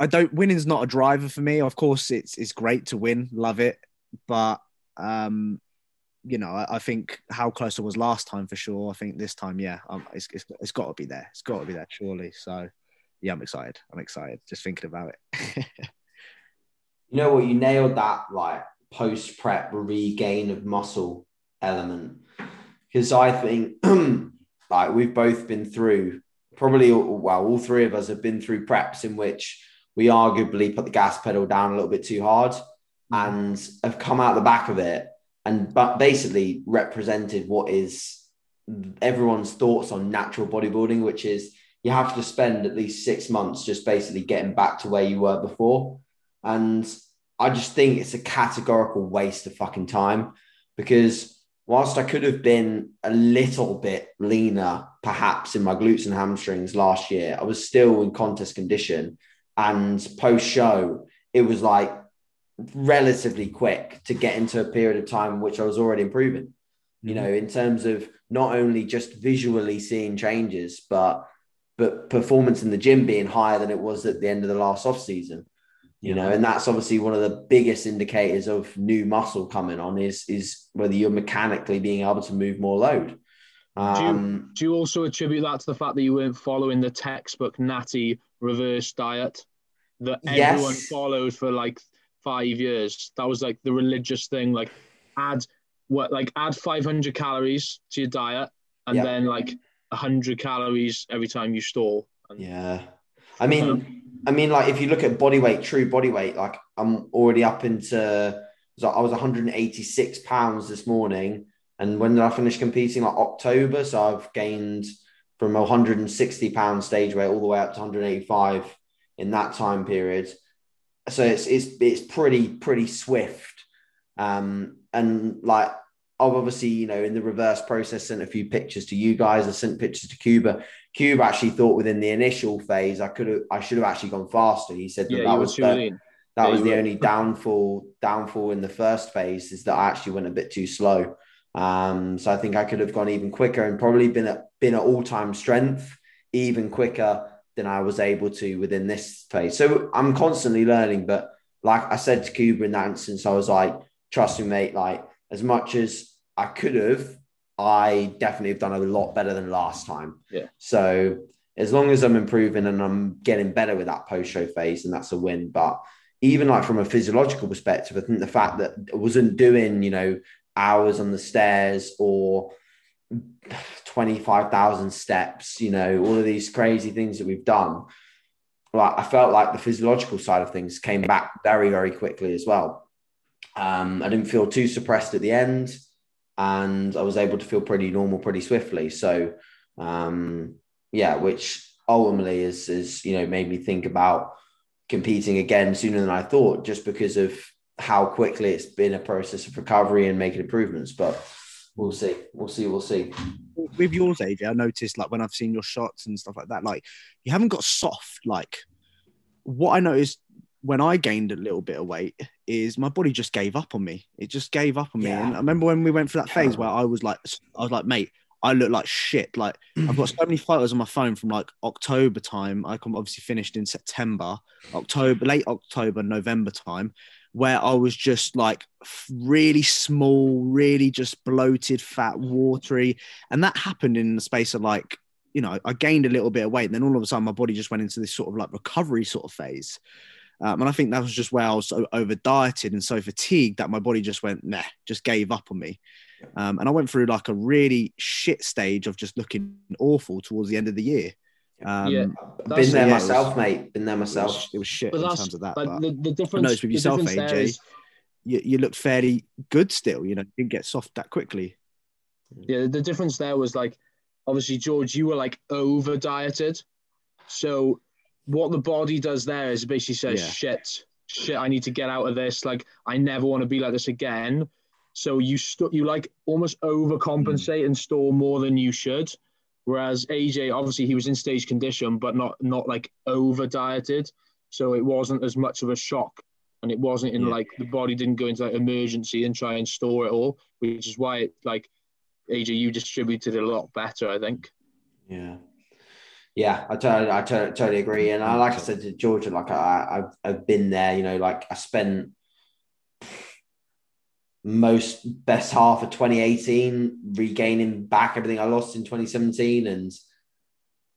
I don't, winning's not a driver for me. Of course, it's, it's great to win. Love it but um, you know, I, I think how close I was last time for sure. I think this time, yeah, um, it's, it's, it's got to be there. It's got to be there, surely. So, yeah, I'm excited. I'm excited just thinking about it. You know what? You nailed that like post prep regain of muscle element because I think like we've both been through probably well all three of us have been through preps in which we arguably put the gas pedal down a little bit too hard mm. and have come out the back of it and but basically represented what is everyone's thoughts on natural bodybuilding which is you have to spend at least six months just basically getting back to where you were before. And I just think it's a categorical waste of fucking time because whilst I could have been a little bit leaner, perhaps in my glutes and hamstrings last year, I was still in contest condition. And post show, it was like relatively quick to get into a period of time in which I was already improving, you mm-hmm. know, in terms of not only just visually seeing changes, but but performance in the gym being higher than it was at the end of the last off season you know and that's obviously one of the biggest indicators of new muscle coming on is is whether you're mechanically being able to move more load um do you also attribute that to the fact that you weren't following the textbook natty reverse diet that Yes. everyone followed for like five years? That was like the religious thing. Like add what like add 500 calories to your diet and Yeah. then like 100 calories every time you stall. And yeah. I mean i mean like if you look at body weight true body weight like i'm already up into so i was 186 pounds this morning and when did i finish competing? Like october. So i've gained from 160 pound stage weight all the way up to 185 in that time period. So it's it's it's pretty pretty swift. Um and like I've obviously, you know, in the reverse process, sent a few pictures to you guys. I sent pictures to Kuba. Kuba actually thought within the initial phase, I could have, I should have actually gone faster. He said that, Yeah, that was the, that Yeah, was the were. only downfall downfall in the first phase is that I actually went a bit too slow. Um, so I think I could have gone even quicker and probably been at been at all time strength even quicker than I was able to within this phase. So I'm constantly learning, but like I said to Kuba in that instance, I was like, trust me, mate, like as much as I could have, I definitely have done a lot better than last time. Yeah. So as long as I'm improving and I'm getting better with that post show phase, and that's a win. But even like from a physiological perspective, I think the fact that I wasn't doing, you know, hours on the stairs or 25,000 steps, you know, all of these crazy things that we've done. Like I felt like the physiological side of things came back very, very quickly as well. Um, I didn't feel too suppressed at the end, and I was able to feel pretty normal pretty swiftly. So, um, yeah, which ultimately is is you know made me think about competing again sooner than I thought, just because of how quickly it's been a process of recovery and making improvements. But we'll see, we'll see, we'll see. with yours, AJ, I noticed like when I've seen your shots and stuff like that, like you haven't got soft. Like what I noticed when I gained a little bit of weight is my body just gave up on me. It just gave up on me. Yeah. And I remember when we went through that phase where I was like, I was like, mate, I look like shit. Like I've got so many photos on my phone from like October time. I come obviously finished in September, October, late October, November time, where I was just like really small, really just bloated, fat, watery. And that happened in the space of like, you know, I gained a little bit of weight. And then all of a sudden my body just went into this sort of like recovery sort of phase. Um, and I think that was just where I was so over dieted and so fatigued that my body just went, nah, just gave up on me. Um, and I went through like a really shit stage of just looking awful towards the end of the year. Um, Yeah. Been there yeah, it was- myself, mate. Been there It was, myself. it was shit But in terms of that. but But the, the I difference. noticed with yourself, AJ, is- you, you looked fairly good still. You know, you didn't get soft that quickly. Yeah, the difference there was like, obviously, George, you were like over dieted. So, what the body does there is basically says, Yeah. shit, shit, I need to get out of this. Like, I never want to be like this again. So, you, st- you like almost overcompensate hmm. and store more than you should. Whereas AJ, obviously, he was in stage condition, but not not like over dieted. So, it wasn't as much of a shock. And it wasn't in Yeah. like the body didn't go into like emergency and try and store it all, which is why it like AJ, you distributed it a lot better, I think. Yeah. Yeah, I totally, agree. And I, like I said to Georgia, like I, I've, I've been there, you know, like I spent most best half of 2018 regaining back everything I lost in 2017. And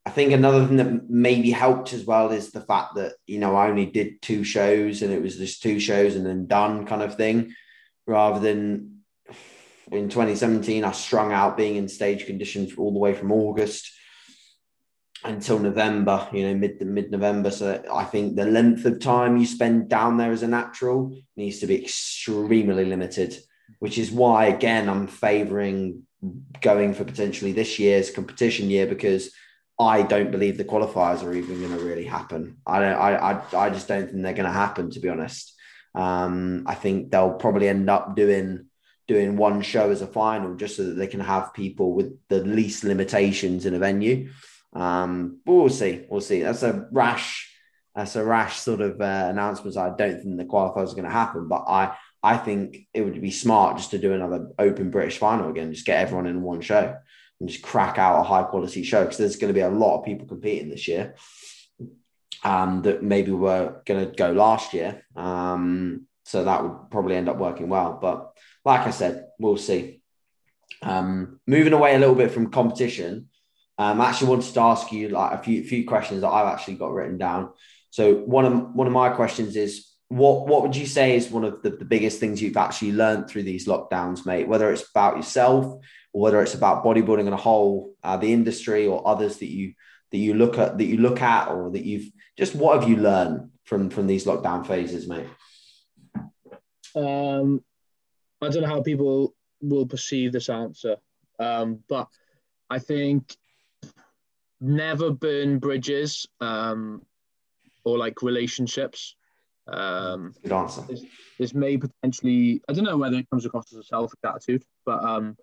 I think another thing that maybe helped as well is the fact that, you know, I only did two shows and it was just two shows and then done kind of thing rather than in 2017, I strung out being in stage conditions all the way from August until November, you know, mid mid November. So I think the length of time you spend down there as a natural needs to be extremely limited, which is why again I'm favouring going for potentially this year's competition year because I don't believe the qualifiers are even going to really happen. I don't. I, I I just don't think they're going to happen. To be honest, um, I think they'll probably end up doing doing one show as a final just so that they can have people with the least limitations in a venue. Um, but we'll see. We'll see. That's a rash. That's a rash sort of uh, announcement. I don't think the qualifiers are going to happen, but I I think it would be smart just to do another Open British final again. Just get everyone in one show and just crack out a high quality show because there's going to be a lot of people competing this year um, that maybe were going to go last year. Um, so that would probably end up working well. But like I said, we'll see. Um, moving away a little bit from competition, um, I actually wanted to ask you like a few few questions that I've actually got written down. So one of one of my questions is what what would you say is one of the, the biggest things you've actually learned through these lockdowns, mate? Whether it's about yourself or whether it's about bodybuilding in a whole, uh, the industry or others that you that you look at that you look at or that you've just what have you learned from from these lockdown phases, mate? Um, I don't know how people will perceive this answer, um, but I think never burn bridges um, or like relationships. Um, Good answer. this may potentially I don't know whether it comes across as a selfish attitude, but um,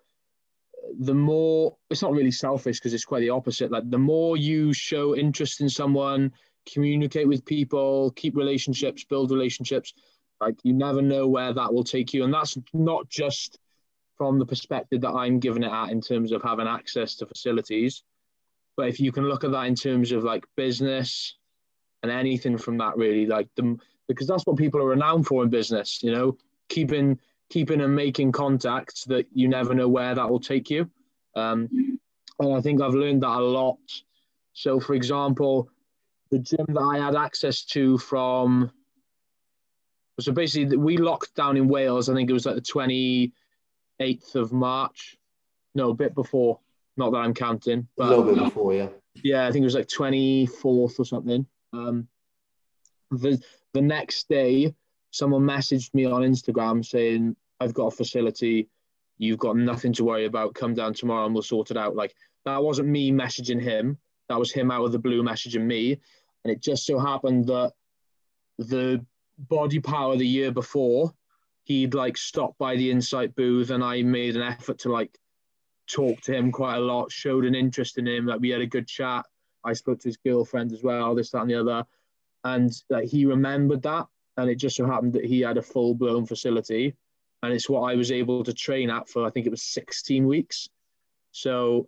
the more it's not really selfish because it's quite the opposite. Like the more you show interest in someone, communicate with people, keep relationships, build relationships, like you never know where that will take you. And that's not just from the perspective that I'm giving it at in terms of having access to facilities. But if you can look at that in terms of like business and anything from that really, like the because that's what people are renowned for in business, you know, keeping keeping and making contacts that you never know where that will take you. Um, and I think I've learned that a lot. So, for example, the gym that I had access to from, so basically, we locked down in Wales. I think it was like the 28th of March. No, a bit before. Not that I'm counting, A but little bit before, yeah. yeah, I think it was like 24th or something. Um, the the next day, someone messaged me on Instagram saying, "I've got a facility. You've got nothing to worry about. Come down tomorrow and we'll sort it out." Like that wasn't me messaging him. That was him out of the blue messaging me, and it just so happened that the BodyPower the year before, he'd like stopped by the Insight booth, and I made an effort to like talk to him quite a lot, showed an interest in him. Like we had a good chat. I spoke to his girlfriend as well, this, that, and the other. And like he remembered that. And it just so happened that he had a full blown facility. And it's what I was able to train at for I think it was 16 weeks. So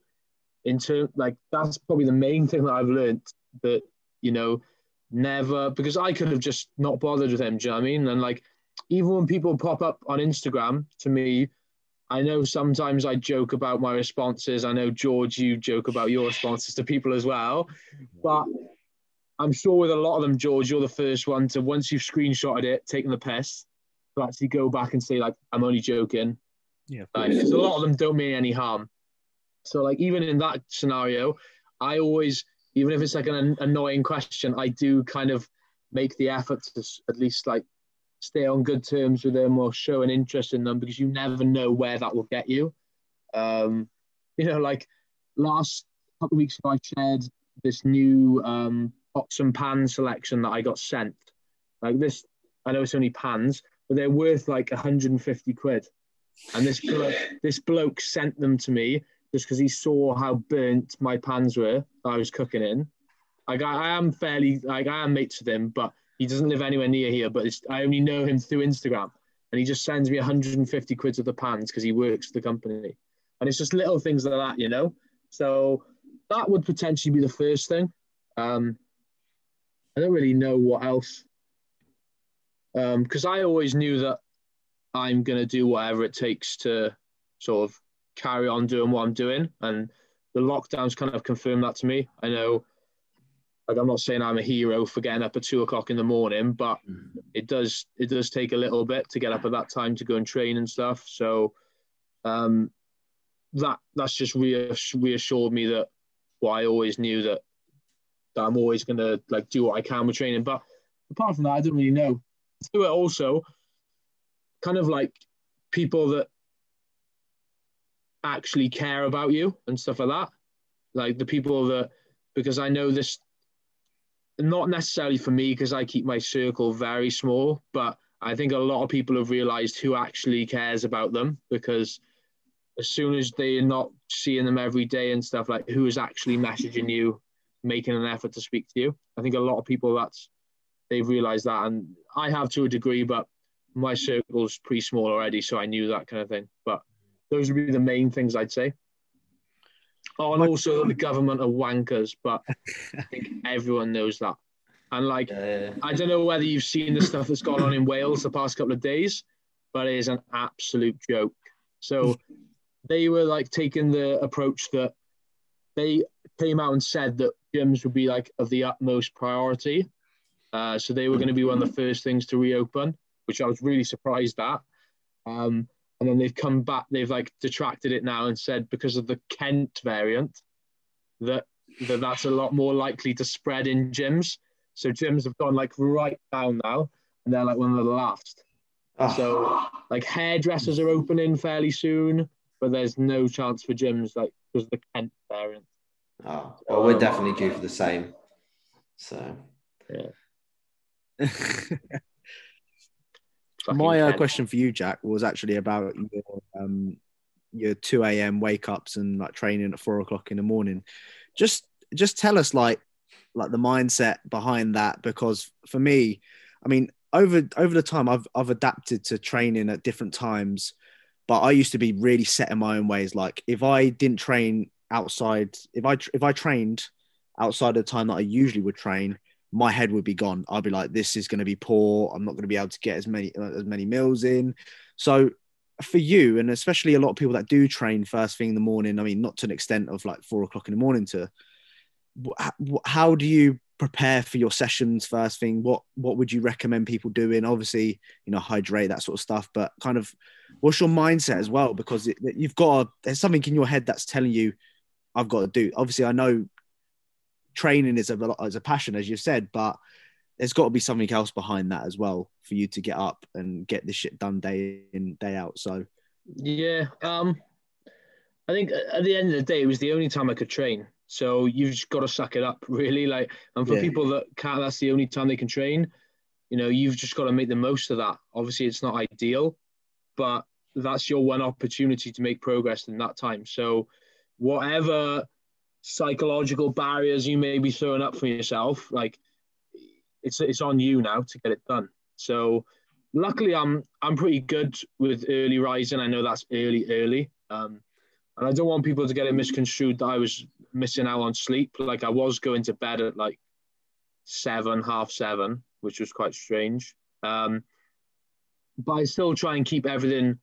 in terms like that's probably the main thing that I've learned that, you know, never because I could have just not bothered with him, do you know what I mean? And like even when people pop up on Instagram to me I know sometimes I joke about my responses. I know George, you joke about your responses to people as well, but I'm sure with a lot of them, George, you're the first one to once you've screenshotted it, taken the piss, to actually go back and say like, "I'm only joking," Yeah. like because a lot of them don't mean any harm. So like even in that scenario, I always, even if it's like an- annoying question, I do kind of make the effort to at least like stay on good terms with them or show an interest in them because you never know where that will get you. Um, you know, like last couple of weeks ago, I shared this new um, pots and pan selection that I got sent. Like this, I know it's only pans, but they're worth like 150 quid. And this bloke, this bloke sent them to me just because he saw how burnt my pans were I was cooking in. Like I, I am fairly like I am mates with him, but he doesn't live anywhere near here. But I only know him through Instagram, and he just sends me 150 quid of the pans because he works for the company, and it's just little things like that, you know. So that would potentially be the first thing. Um, I don't really know what else, because I always knew that I'm gonna do whatever it takes to sort of carry on doing what I'm doing, and the lockdowns kind of confirmed that to me. I know like I'm not saying I'm a hero for getting up at two o'clock in the morning, but it does it does take a little bit to get up at that time to go and train and stuff. So um, that that's just reassured me that well, I always knew that that I'm always gonna like do what I can with training. But apart from that, I don't really know. Do it also kind of like people that actually care about you and stuff like that. Like the people that because I know this not necessarily for me because I keep my circle very small, but I think a lot of people have realized who actually cares about them because as soon as they're not seeing them every day and stuff like who is actually messaging you, making an effort to speak to you. I think a lot of people that's they've realized that and I have to a degree, but my circle's pretty small already, so I knew that kind of thing. But those would be the main things I'd say. Oh, and also the government are wankers, but I think everyone knows that. And like, Yeah, I don't know whether you've seen the stuff that's gone on in Wales the past couple of days, but it is an absolute joke. So they were like taking the approach that they came out and said that gyms would be like of the utmost priority. Uh, so they were going to be one of the first things to reopen, which I was really surprised at. Um, and then they've come back, they've like detracted it now and said because of the Kent variant, that, that that's a lot more likely to spread in gyms. So gyms have gone like right down now, and they're like one of the last. Oh, So like hairdressers are opening fairly soon, but there's no chance for gyms like because of the Kent variant. oh, well, we're definitely due for the same. So fucking My uh, question for you, Jack, was actually about your um, your two a.m. wake ups and like training at four o'clock in the morning. Just just tell us like like the mindset behind that because for me, I mean over over the time I've I've adapted to training at different times, but I used to be really set in my own ways. Like if I didn't train outside, if I if I trained outside of the time that I usually would train, my head would be gone. I'd be like, this is going to be poor. I'm not going to be able to get as many as many meals in. So for you, and especially a lot of people that do train first thing in the morning, I mean, not to an extent of like four o'clock in the morning to how do you prepare for your sessions first thing what what would you recommend people doing obviously you know hydrate that sort of stuff but kind of what's your mindset as well because it, you've got a, there's something in your head that's telling you i've got to do obviously i know training is a is a passion as you've said but there's got to be something else behind that as well for you to get up and get this shit done day in day out so Yeah. Um, I think at the end of the day, it was the only time I could train. So you've just got to suck it up, really. Like, and for Yeah. people that can't, that's the only time they can train. You know, you've just got to make the most of that. Obviously, it's not ideal, but that's your one opportunity to make progress in that time. So, whatever psychological barriers you may be throwing up for yourself, like it's it's on you now to get it done. So, luckily, I'm I'm pretty good with early rising. I know that's early, early. Um, and I don't want people to get it misconstrued that I was missing out on sleep. Like I was going to bed at like seven, half seven, which was quite strange. Um, but I still try and keep everything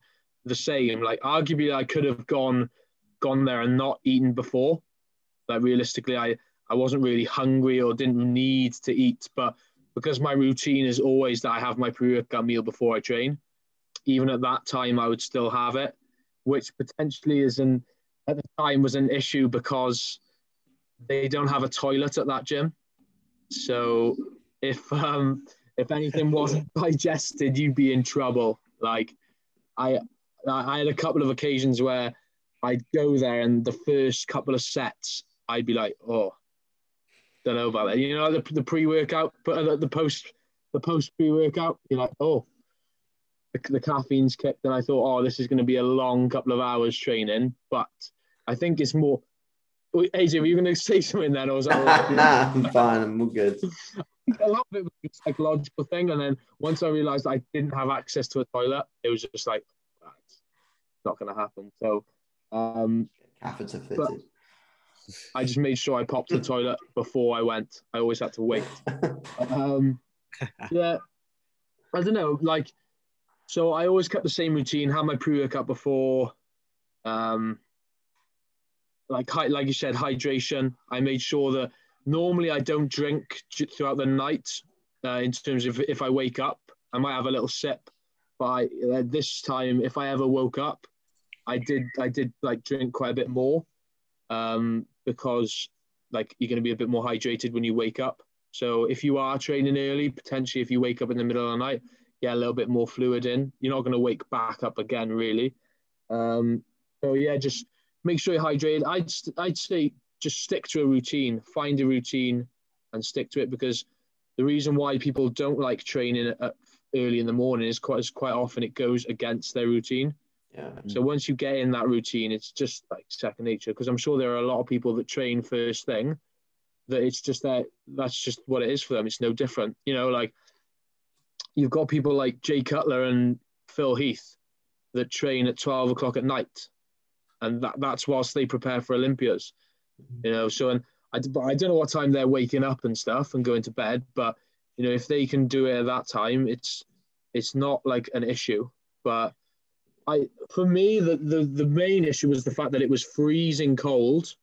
the same. Like arguably, I could have gone gone there and not eaten before. Like realistically, I I wasn't really hungry or didn't need to eat, but because my routine is always that I have my pre-workout meal before I train, even at that time I would still have it, which potentially is an at the time was an issue because they don't have a toilet at that gym. So if um if anything wasn't digested, you'd be in trouble. Like I I had a couple of occasions where I'd go there and the first couple of sets I'd be like, oh, don't know about that. You know, the, the pre-workout, but the, the post the post pre-workout, you're like, oh, the, the caffeine's kicked, and I thought, oh, this is going to be a long couple of hours training. But I think it's more. AJ, were you going to say something then, or was that? nah, I'm fine. I'm good. a lot of it was a psychological thing, and then once I realised I didn't have access to a toilet, it was just like, "Ah, it's not going to happen. So um, Catheter fitted. I just made sure I popped the toilet before I went. I always had to wait. Um, yeah, I don't know. Like, so I always kept the same routine. Had my pre-workout before. Um, like, like you said, hydration. I made sure that normally I don't drink throughout the night. Uh, in terms of if I wake up, I might have a little sip. But I, uh, this time, if I ever woke up, I did. I did like drink quite a bit more, um, because like you're going to be a bit more hydrated when you wake up. So if you are training early, potentially if you wake up in the middle of the night, get a little bit more fluid in. You're not going to wake back up again, really. Um, so yeah, just make sure you're hydrated. I'd I'd say just stick to a routine, find a routine, and stick to it because the reason why people don't like training at early in the morning is quite is quite often it goes against their routine. Yeah. So once you get in that routine, it's just like second nature. Because I'm sure there are a lot of people that train first thing, that it's just that that's just what it is for them. It's no different. You know, like you've got people like Jay Cutler and Phil Heath that train at 12 o'clock at night, and that that's whilst they prepare for Olympias. Mm-hmm. You know, so and I, but I don't know what time they're waking up and stuff and going to bed, but you know, if they can do it at that time, it's it's not like an issue. But I, for me, the, the, the main issue was the fact that it was freezing cold,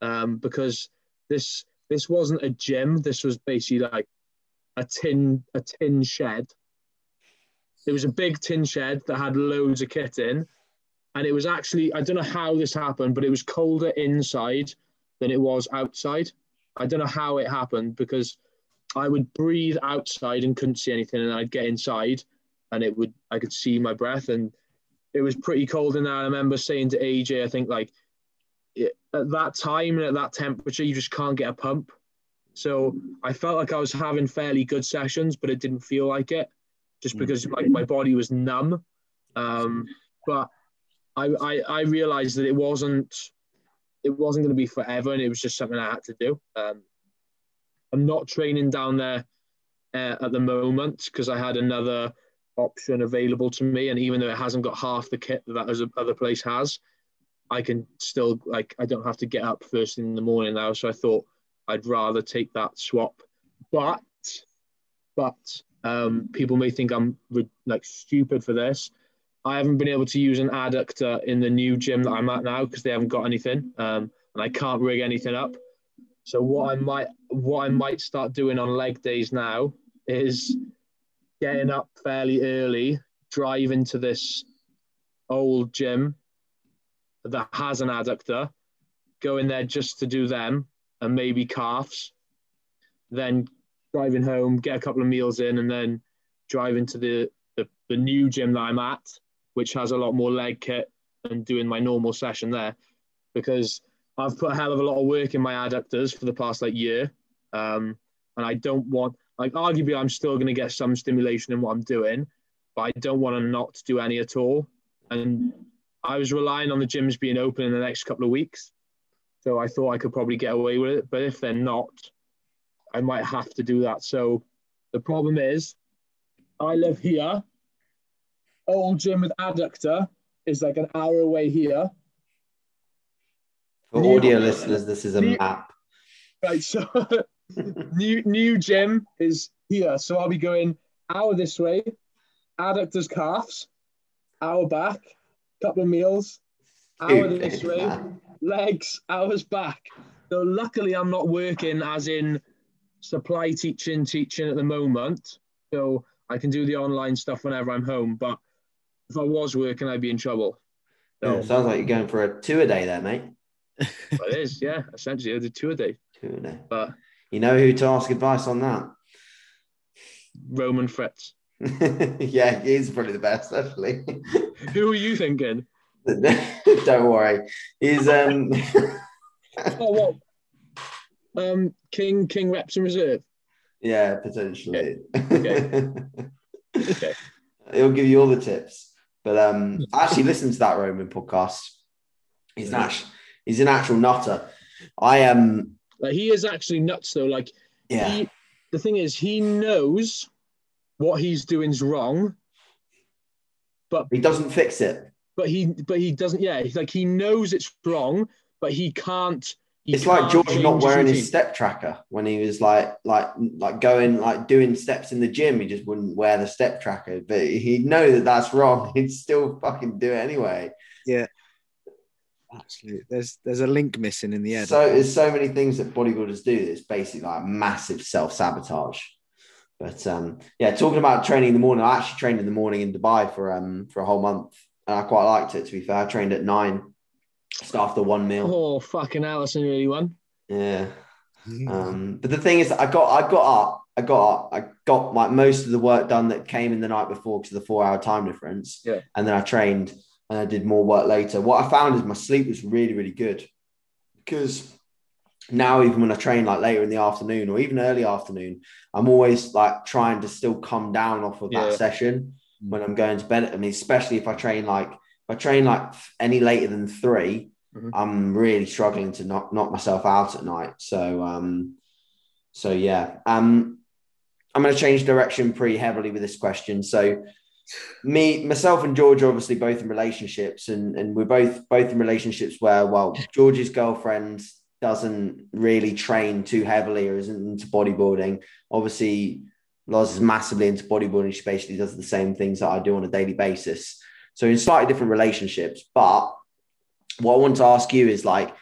um, because this this wasn't a gym. This was basically like a tin a tin shed. It was a big tin shed that had loads of kit in, and it was actually I don't know how this happened, but it was colder inside than it was outside. I don't know how it happened because I would breathe outside and couldn't see anything, and I'd get inside, and it would I could see my breath, and it was pretty cold in there. I remember saying to AJ, I think like it, at that time and at that temperature, you just can't get a pump. So I felt like I was having fairly good sessions, but it didn't feel like it. just Mm. because like my body was numb. Um, but I, I I realized that it wasn't it wasn't going to be forever, and it was just something I had to do. Um, I'm not training down there uh, at the moment because I had another option available to me, and even though it hasn't got half the kit that other place has, I can still like I don't have to get up first thing in the morning now. So I thought I'd rather take that swap, but but um, people may think I'm like stupid for this. I haven't been able to use an adductor in the new gym that I'm at now because they haven't got anything, um, and I can't rig anything up. So what I might what I might start doing on leg days now is getting up fairly early, driving to this old gym that has an adductor, go in there just to do them and maybe calves, then driving home, get a couple of meals in, and then driving to the, the, the new gym that I'm at, which has a lot more leg kit, and doing my normal session there. Because I've put a hell of a lot of work in my adductors for the past like year. Um, and I don't want, like, arguably, I'm still going to get some stimulation in what I'm doing, but I don't want to not do any at all. And I was relying on the gyms being open in the next couple of weeks. So I thought I could probably get away with it. But if they're not, I might have to do that. So the problem is, I live here. Old gym with adductor is like an hour away here. For audio listeners, this is a map. Right. So new new gym is here. So I'll be going hour this way, adductors calves, hour back, couple of meals, hour this way, legs, hours back. So luckily I'm not working as in supply teaching, teaching at the moment. So I can do the online stuff whenever I'm home. But if I was working, I'd be in trouble. So Yeah, sounds like you're going for a two a day there, mate. it is, yeah. Essentially, I did two a day. Two a day. But You know who to ask advice on that? Roman Fritz. yeah, he's probably the best, actually. Who are you thinking? Don't worry. He's um Oh, what? Um, King, King reps in reserve. yeah, potentially. Okay. He'll give you all the tips. But um I actually listened to that Roman podcast. He's an actual, he's an actual nutter. I um Like he is actually nuts though. Like yeah. he, the thing is, he knows what he's doing's wrong, but He doesn't fix it. but he but he doesn't. Yeah, he's like he knows it's wrong, but he can't. he it's like can't George not wearing his routine. step tracker when he was like like like going like doing steps in the gym. He just wouldn't wear the step tracker, but he'd know that that's wrong. He'd still fucking do it anyway. Absolutely. There's there's a link missing in the end. So there's so many things that bodybuilders do that's basically like massive self sabotage. But um, yeah, talking about training in the morning, I actually trained in the morning in Dubai for um for a whole month, and I quite liked it. To be fair, I trained at nine, just after one meal. Oh fucking hell, that's an early one. Yeah. Um, but the thing is, I got I got up, I got up, I got like most of the work done that came in the night before because of the four hour time difference. Yeah. And then I trained and I did more work later. What I found is my sleep was really, really good because now even when I train like later in the afternoon or even early afternoon, I'm always like trying to still come down off of that Yeah. session when I'm going to bed. I mean, especially if I train like if I train like any later than 3 Mhm. I'm really struggling to knock knock myself out at night. So um, so yeah. Um, I'm going to change direction pretty heavily with this question. So me, myself, and George are obviously both in relationships, and and we're both both in relationships where well, George's girlfriend doesn't really train too heavily or isn't into bodybuilding. Obviously, Loz is massively into bodybuilding. She basically does the same things that I do on a daily basis. So in slightly different relationships, but what I want to ask you is like,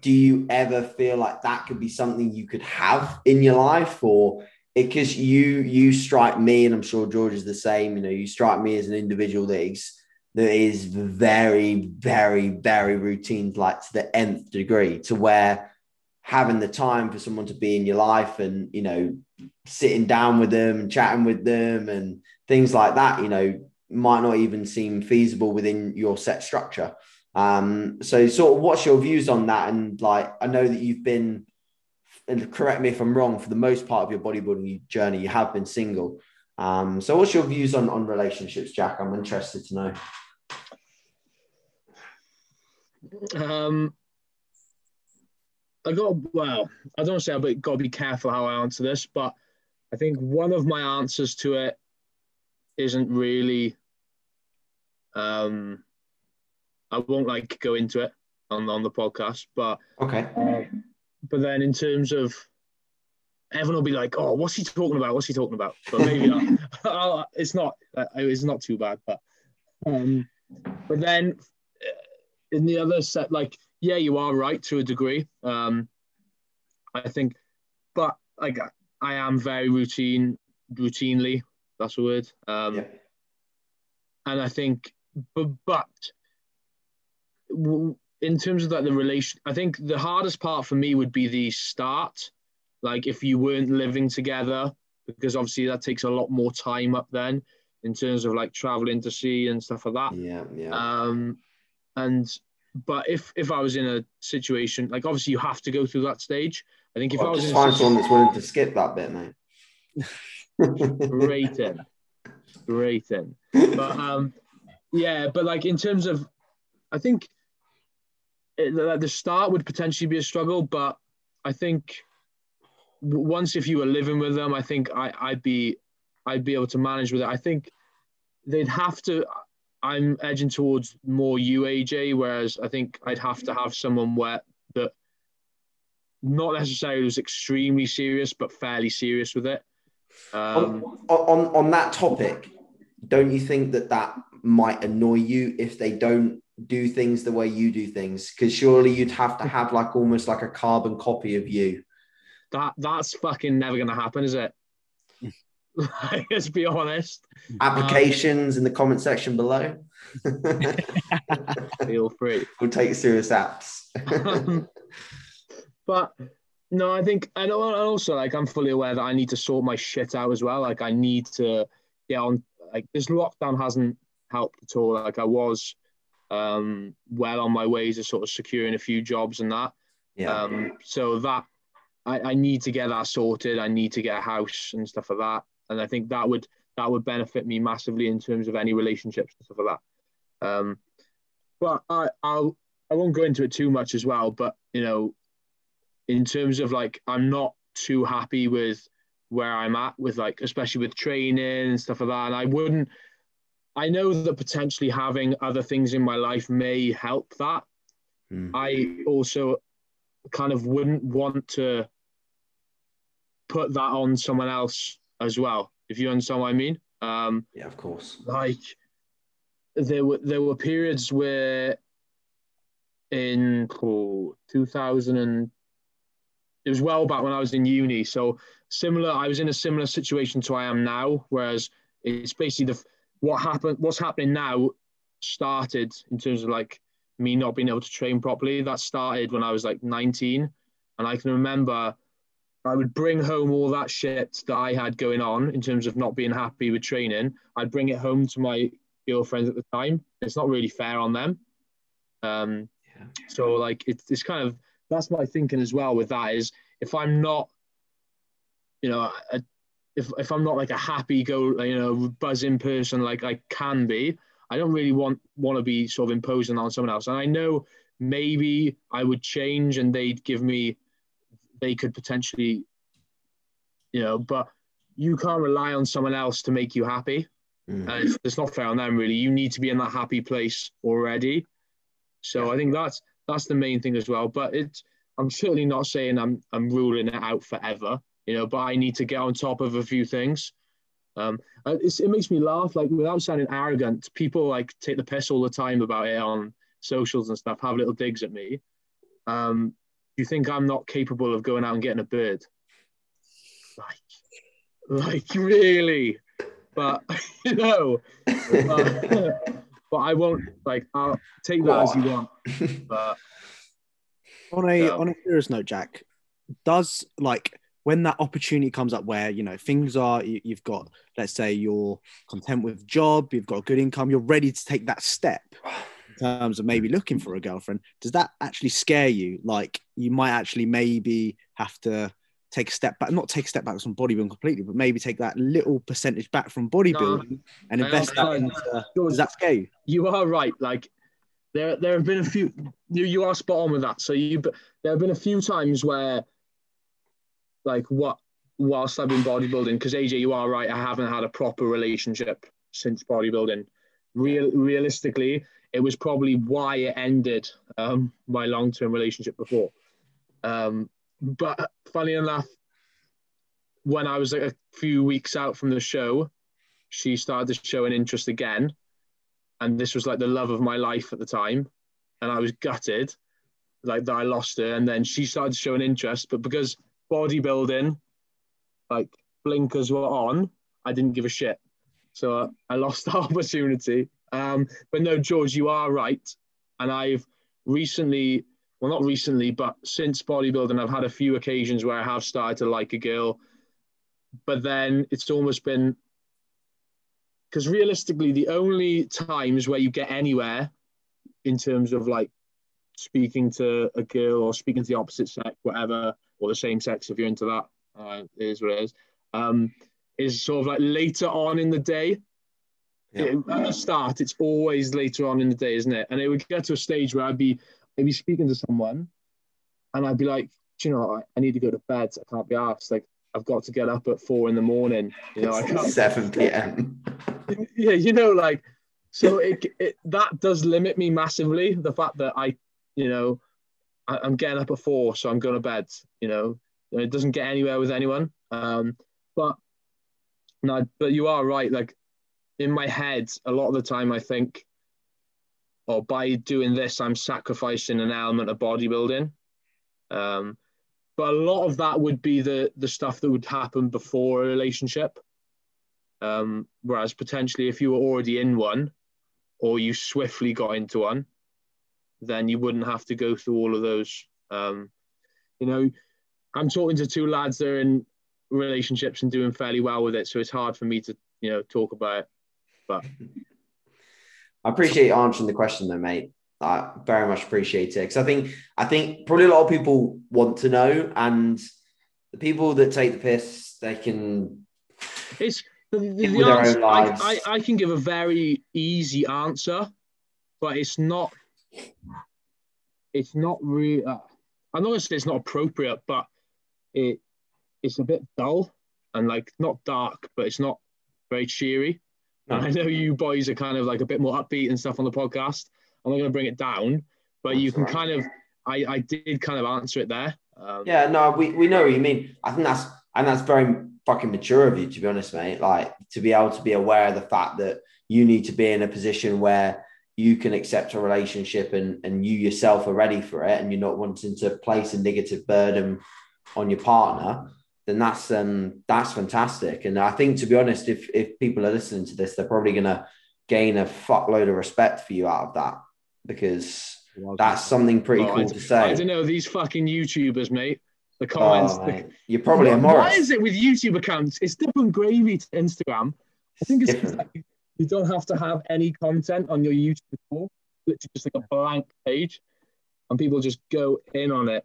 do you ever feel like that could be something you could have in your life or because you you strike me and i'm sure george is the same you know you strike me as an individual that is that is very very very routine like to the nth degree to where having the time for someone to be in your life and you know sitting down with them and chatting with them and things like that you know might not even seem feasible within your set structure um, so sort of what's your views on that? And like, I know that you've been, and correct me if I'm wrong, for the most part of your bodybuilding journey, you have been single. Um, so, what's your views on on relationships, Jack? I'm interested to know. Um, I got well. I don't say I've got to be careful how I answer this, but I think one of my answers to it isn't really. Um, I won't like go into it on on the podcast, but Okay. uh, but then in terms of everyone will be like, "Oh, what's he talking about? What's he talking about?" But maybe not. It's not. uh, It's not too bad, but um, but then uh, in the other set, like, yeah, you are right to a degree. Um, I think, but like, I am very routine, routinely. That's a word. Um, Yeah. and I think, but but in terms of like the relation, I think the hardest part for me would be the start. Like if you weren't living together, because obviously that takes a lot more time up then in terms of like traveling to see and stuff like that. Yeah, yeah. Um, and but if if I was in a situation like obviously you have to go through that stage. I think if I was just in find situation, someone that's willing to skip that bit, mate. great in, great in. But um, yeah, but like in terms of, I think the the start would potentially be a struggle, but I think once if you were living with them, I think I, I'd be I'd be able to manage with it. I think they'd have to. I'm edging towards more UAJ, whereas I think I'd have to have someone where that not necessarily was extremely serious, but fairly serious with it. Um, on, on on that topic, don't you think that that might annoy you if they don't do things the way you do things? Because surely you'd have to have like almost like a carbon copy of you. that that's fucking never gonna happen, is it? Let's be honest. Applications in the comment section below. Feel free. we'll take serious apps. Um, but no, I think, and and also like I'm fully aware that I need to sort my shit out as well. Like I need to get on. Like this lockdown hasn't helped at all. Like I was um, well on my way to sort of securing a few jobs and that. yeah. Um, so that I, I need to get that sorted. I need to get a house and stuff like that. And I think that would that would benefit me massively in terms of any relationships and stuff like that. Um, but I I'll I won't go into it too much as well. But you know, in terms of like I'm not too happy with where I'm at with like especially with training and stuff like that. And I wouldn't. I know that potentially having other things in my life may help that. Mm. I also kind of wouldn't want to put that on someone else as well, if you understand what I mean. Um, yeah, of course. like there were there were periods where in oh, 2000 and it was well back when I was in uni. So similar, I was in a similar situation to I am now. Whereas it's basically the what happened, what's happening now started in terms of like me not being able to train properly. That started when I was like 19, and I can remember I would bring home all that shit that I had going on in terms of not being happy with training. I'd bring it home to my girlfriends at the time. It's not really fair on them. Um, Yeah. so like it's, it's kind of that's my thinking as well with that is if I'm not, you know, a, if if I'm not like a happy go, you know, buzzing person like I can be, I don't really want want to be sort of imposing on someone else. And I know maybe I would change and they'd give me, they could potentially, you know, but you can't rely on someone else to make you happy. Mm. And it's, it's not fair on them really. You need to be in that happy place already. So I think that's that's the main thing as well. But it's I'm certainly not saying I'm I'm ruling it out forever, you know. But I need to get on top of a few things. Um, it's, it makes me laugh, like without sounding arrogant. People like take the piss all the time about it on socials and stuff, have little digs at me. Um, you think I'm not capable of going out and getting a bird? Like, like really? But you know, but, but I won't. Like, I'll take that as you want. But On a Yeah. on a serious note, Jack, does like when that opportunity comes up where you know things are you, you've got let's say you're content with job, you've got a good income, you're ready to take that step in terms of maybe looking for a girlfriend. Does that actually scare you? Like you might actually maybe have to take a step back, not take a step back from bodybuilding completely, but maybe take that little percentage back from bodybuilding and invest that into. Does that scale? you? you are right. Like there, there have been a few. You, you are spot on with that. So you, there have been a few times where, like, what whilst I've been bodybuilding, because AJ, you are right. I haven't had a proper relationship since bodybuilding. Real, realistically, it was probably why it ended um, my long-term relationship before. Um, but funny enough, when I was like a few weeks out from the show, she started to show an interest again and this was like the love of my life at the time and i was gutted like that i lost her and then she started to show an interest but because bodybuilding like blinkers were on i didn't give a shit. So i lost the opportunity. Um, but no george you are right. And i've recently well not recently but since bodybuilding i've had a few occasions where i have started to like a girl. But then it's almost been because realistically, the only times where you get anywhere in terms of like speaking to a girl or speaking to the opposite sex, whatever, or the same sex, if you're into that, uh, it is what it is, um, is sort of like later on in the day. Yeah. It- at the start, it's always later on in the day, isn't it? And it would get to a stage where I'd be, I'd speaking to someone, and I'd be like, "Do you know, what? I need to go to bed. I can't be asked. Like, I've got to get up at four in the morning. You know, I can't. 7 p.m. yeah, you know, like so it, it that does limit me massively. The fact that I, you know, I, I'm getting up at four, so I'm going to bed. You know, it doesn't get anywhere with anyone. Um, but no, but you are right. Like in my head, a lot of the time, I think, oh, by doing this, I'm sacrificing an element of bodybuilding. Um, but a lot of that would be the the stuff that would happen before a relationship. Um, whereas potentially, if you were already in one, or you swiftly got into one, then you wouldn't have to go through all of those. Um, you know, I'm talking to two lads that are in relationships and doing fairly well with it, so it's hard for me to you know talk about it. But I appreciate you answering the question though, mate. I very much appreciate it because I think I think probably a lot of people want to know, and the people that take the piss, they can. It's the, the, the their own answer, I, lives. I, I can give a very easy answer, but it's not. It's not really. Uh, I'm not gonna say it's not appropriate, but it it's a bit dull and like not dark, but it's not very cheery. And I know you boys are kind of like a bit more upbeat and stuff on the podcast. I'm not gonna bring it down, but you can kind of. I, I did kind of answer it there. Um, Yeah, no, we, we know what you mean. I think that's and that's very fucking mature of you, to be honest, mate. Like to be able to be aware of the fact that you need to be in a position where you can accept a relationship and and you yourself are ready for it, and you're not wanting to place a negative burden on your partner. Then that's um that's fantastic. And I think to be honest, if if people are listening to this, they're probably gonna gain a fuckload of respect for you out of that because that's something pretty Oh, cool to say. I don't know these fucking YouTubers, mate. The comments, Oh, the-. You're probably a Morris. Why is it with YouTube accounts? It's different gravy to Instagram. I think it's Different. like, you don't have to have any content on your YouTube at all. Literally just like a blank page, and people just go in on it.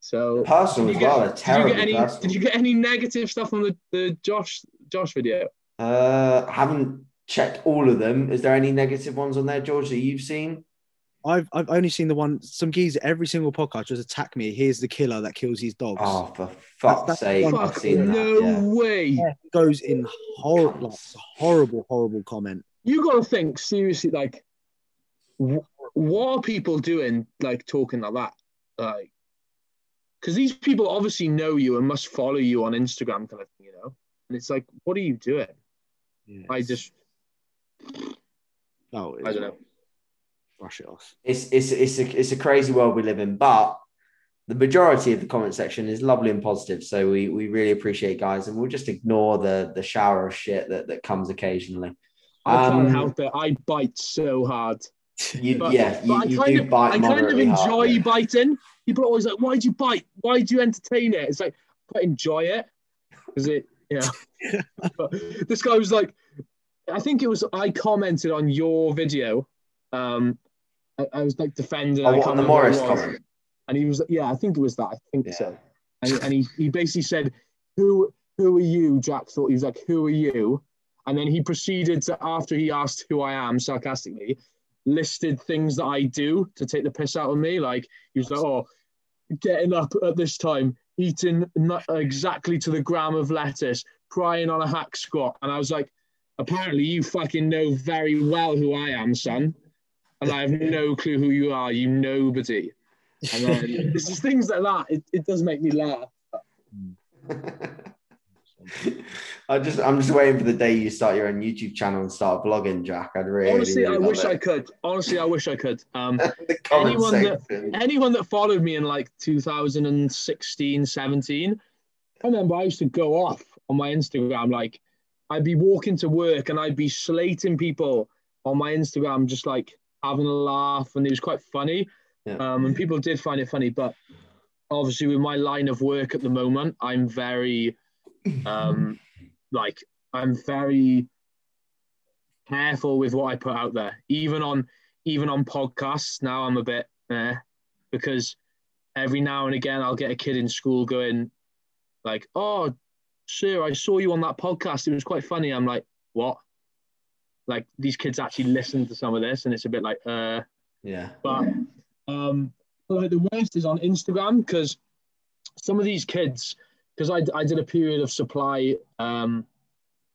So Personal did as you well. get- They're did you get any? Did you get any negative stuff on the, the Josh Josh video? Uh, haven't checked all of them. Is there any negative ones on there, George, that you've seen? I've I've only seen the one. Some geezer every single podcast just attack me. Here's the killer that kills his dogs. Oh, for fuck's that's sake! one- I've Fuck seen that. no yeah. way. Yeah, goes in hor- like, horrible, horrible comment. you got to think seriously like wh- what are people doing like talking like that like because these people obviously know you and must follow you on instagram kind of thing you know and it's like what are you doing Yeah, i just oh, i don't know Brush it off. It's it's it's a it's a crazy world we live in, but the majority of the comment section is lovely and positive. So we we really appreciate guys, and we'll just ignore the the shower of shit that that comes occasionally. i can't Um, help it i bite so hard You, But- yeah, but you, I you kind do of, bite I kind of moderately hard, enjoy yeah. biting. People are always like, "Why'd you bite? Why'd you entertain it?" It's like I enjoy it because it, yeah. but this guy was like, I think it was I commented on your video. Um, I, I was like defending. Oh, I on the remember what it Morris comment? and he was, yeah, I think it was that. I think Yeah. so. and, and he, he basically said, "Who who are you?" Jack thought he was like, "Who are you?" And then he proceeded to, after he asked who I am sarcastically, listed things that I do to take the piss out of me. Like he was like, "Oh, getting up at this time, eating not exactly to the gram of lettuce, crying on a hack squat," and I was like, "Apparently, you fucking know very well who I am, son." And I have no clue who you are, you nobody. And then it's just things like that. It, it does make me laugh. I just I'm just waiting for the day you start your own YouTube channel and start vlogging, Jack. I'd really Honestly, really I wish it. I could. Honestly, I wish I could. Um, anyone that- anyone that followed me in like 2016, 17, I remember I used to go off on my Instagram. Like, I'd be walking to work and I'd be slating people on my Instagram, just like having a laugh, and it was quite funny. Yeah. Um, and people did find it funny, but obviously, with my line of work at the moment, I'm very, um, like, I'm very careful with what I put out there, even on even on podcasts. Now I'm a bit eh, because every now and again I'll get a kid in school going like, "Oh, sir, I saw you on that podcast. It was quite funny." I'm like, "What?" Like these kids actually listen to some of this, and it's a bit like, uh. yeah. But um, like the worst is on Instagram because some of these kids, because I, I did a period of supply um,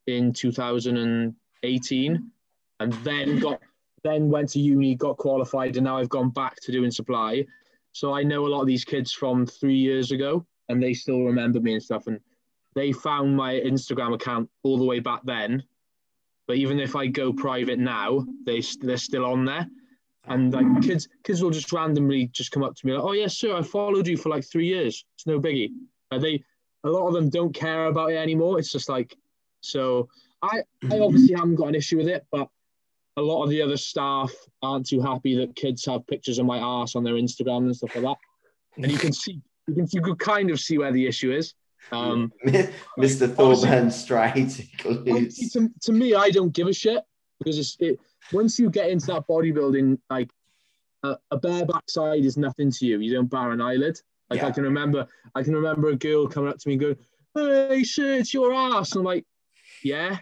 in 2018, and then got then went to uni, got qualified, and now I've gone back to doing supply. So I know a lot of these kids from three years ago, and they still remember me and stuff. And they found my Instagram account all the way back then. But even if I go private now, they they're still on there. And like mm. kids kids will just randomly just come up to me like oh yes sir i followed you for like three years. It's no biggie. And they a lot of them don't care about it anymore. It's just like so i i obviously haven't got an issue with it but a lot of the other staff aren't too happy that kids have pictures of my ass on their instagram and stuff like that. And you can see you can you could kind of see where the issue is um Mr. Thorburn straight. To, to me, I don't give a shit because it's it. Once you get into that bodybuilding, like a, a bare backside is nothing to you. You don't bar an eyelid. Like I can remember, I can remember a girl coming up to me and going, "Hey, shit, it's your ass." And I'm like, "Yeah,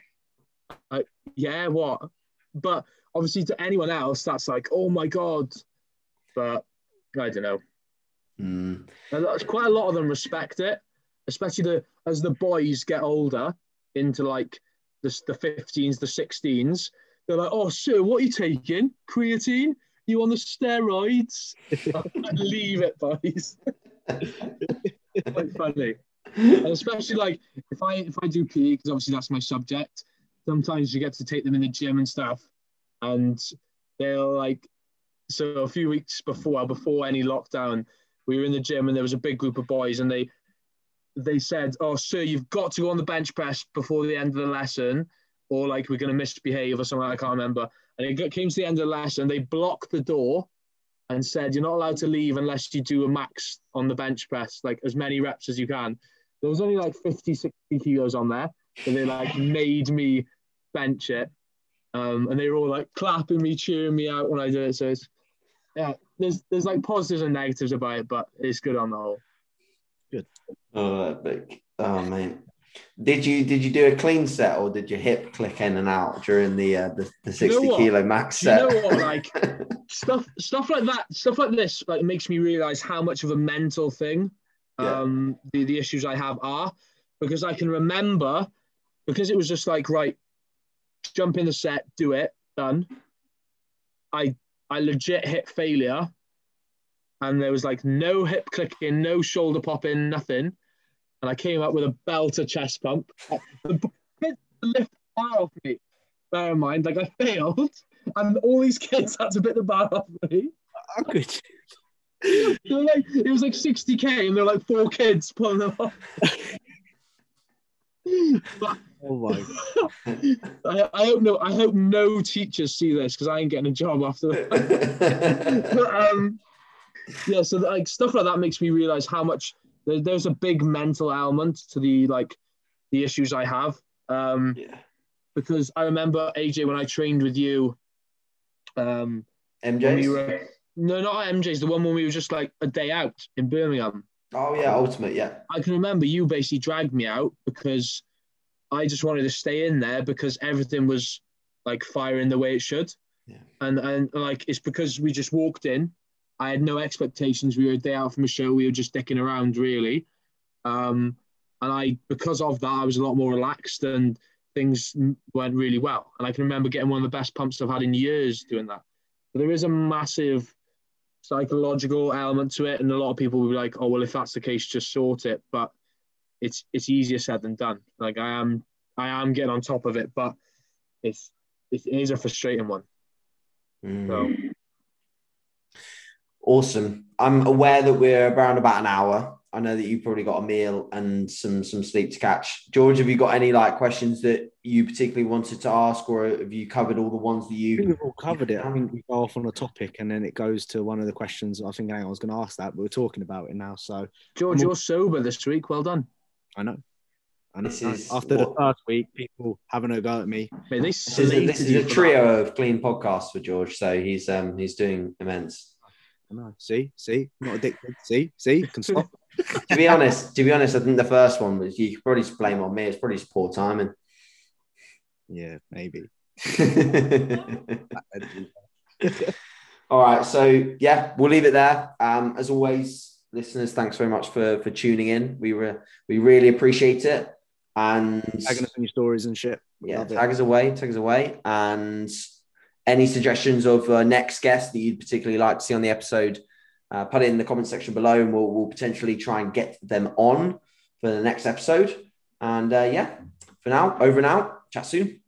like, yeah, what?" But obviously, to anyone else, that's like, "Oh my god." But I don't know. Mm. Quite a lot of them respect it, especially the as the boys get older into like the the 15s, the 16s. They're like, "Oh, sir, what are you taking? Creatine? You on the steroids?" Leave it, boys. quite funny, and especially like if I if I do PE because obviously that's my subject. Sometimes you get to take them in the gym and stuff, and they're like, so a few weeks before before any lockdown, we were in the gym and there was a big group of boys and they they said, "Oh, sir, you've got to go on the bench press before the end of the lesson, or like we're going to misbehave or something." I can't remember. And it came to the end of the lesson. They blocked the door and said, "You're not allowed to leave unless you do a max on the bench press, like as many reps as you can." There was only like 50, 60 kilos on there, so they like made me bench it, um, and they were all like clapping me, cheering me out when I did it. So it's yeah, there's there's like positives and negatives about it, but it's good on the whole. Oh, big. Oh man. Did you did you do a clean set or did your hip click in and out during the uh, the, the You know 60 kilo max Do you set? know what? Like stuff stuff like that, stuff like this, like makes me realize how much of a mental thing Yeah. um the, the issues I have are because I can remember because it was just like right, jump in the set, do it, done. I I legit hit failure, and there was like no hip clicking, no shoulder popping, nothing, and I came up with a belter chest pump. The kids lift the bar off me. Bear in mind, like I failed, and all these kids had to bit the bar off me. How could were like, it was like 60k, and there were like four kids pulling them off. But Oh my. I, I hope no, I hope no teachers see this because I ain't getting a job after. but, um, yeah, so like stuff like that makes me realize how much there, there's a big mental element to the like the issues I have. Um, yeah. because I remember AJ when I trained with you. Um, when we were no, not MJ's. The one when we were just like a day out in Birmingham. Oh yeah, ultimate, yeah. I can remember you basically dragged me out because I just wanted to stay in there because everything was like firing the way it should. Yeah. And and like it's because we just walked in. I had no expectations. We were a day out from a show. We were just dicking around really. Um, and I because of that I was a lot more relaxed and things went really well. And I can remember getting one of the best pumps I've had in years doing that. But there is a massive psychological element to it, and a lot of people will be like, "Oh, well, if that's the case, just sort it." But it's it's easier said than done. Like I am I am getting on top of it, but it's it is a frustrating one. Mm. So Awesome. I'm aware that we're around about an hour. I know that you've probably got a meal and some some sleep to catch. George, have you got any like questions that you particularly wanted to ask, or have you covered all the ones that I think you? we've all covered it. I think we go off on a topic and then it goes to one of the questions. I think I was going to ask that, but we're talking about it now. So George, you're sober this week. Well done. I know. I know. This is After the what- first week, people having a go at me. Mate, they This is a, this is a trio of clean podcasts for George, so he's um he's doing immense. I know. See, see, not addicted. See, see, can stop. to be honest, to be honest, I think the first one was you could probably just blame on me. It's probably just poor timing. yeah, maybe. All right, so yeah, we'll leave it there. Um, as always, listeners, thanks very much for for tuning in. We were we really appreciate it, and Tagging us in your stories and shit. We yeah, love it. tag us away, tag us away, and any suggestions of uh, next guests that you'd particularly like to see on the episode, uh, put it in the comment section below, and we'll we'll potentially try and get them on for the next episode. And uh, yeah, for now, over and out. Chat soon.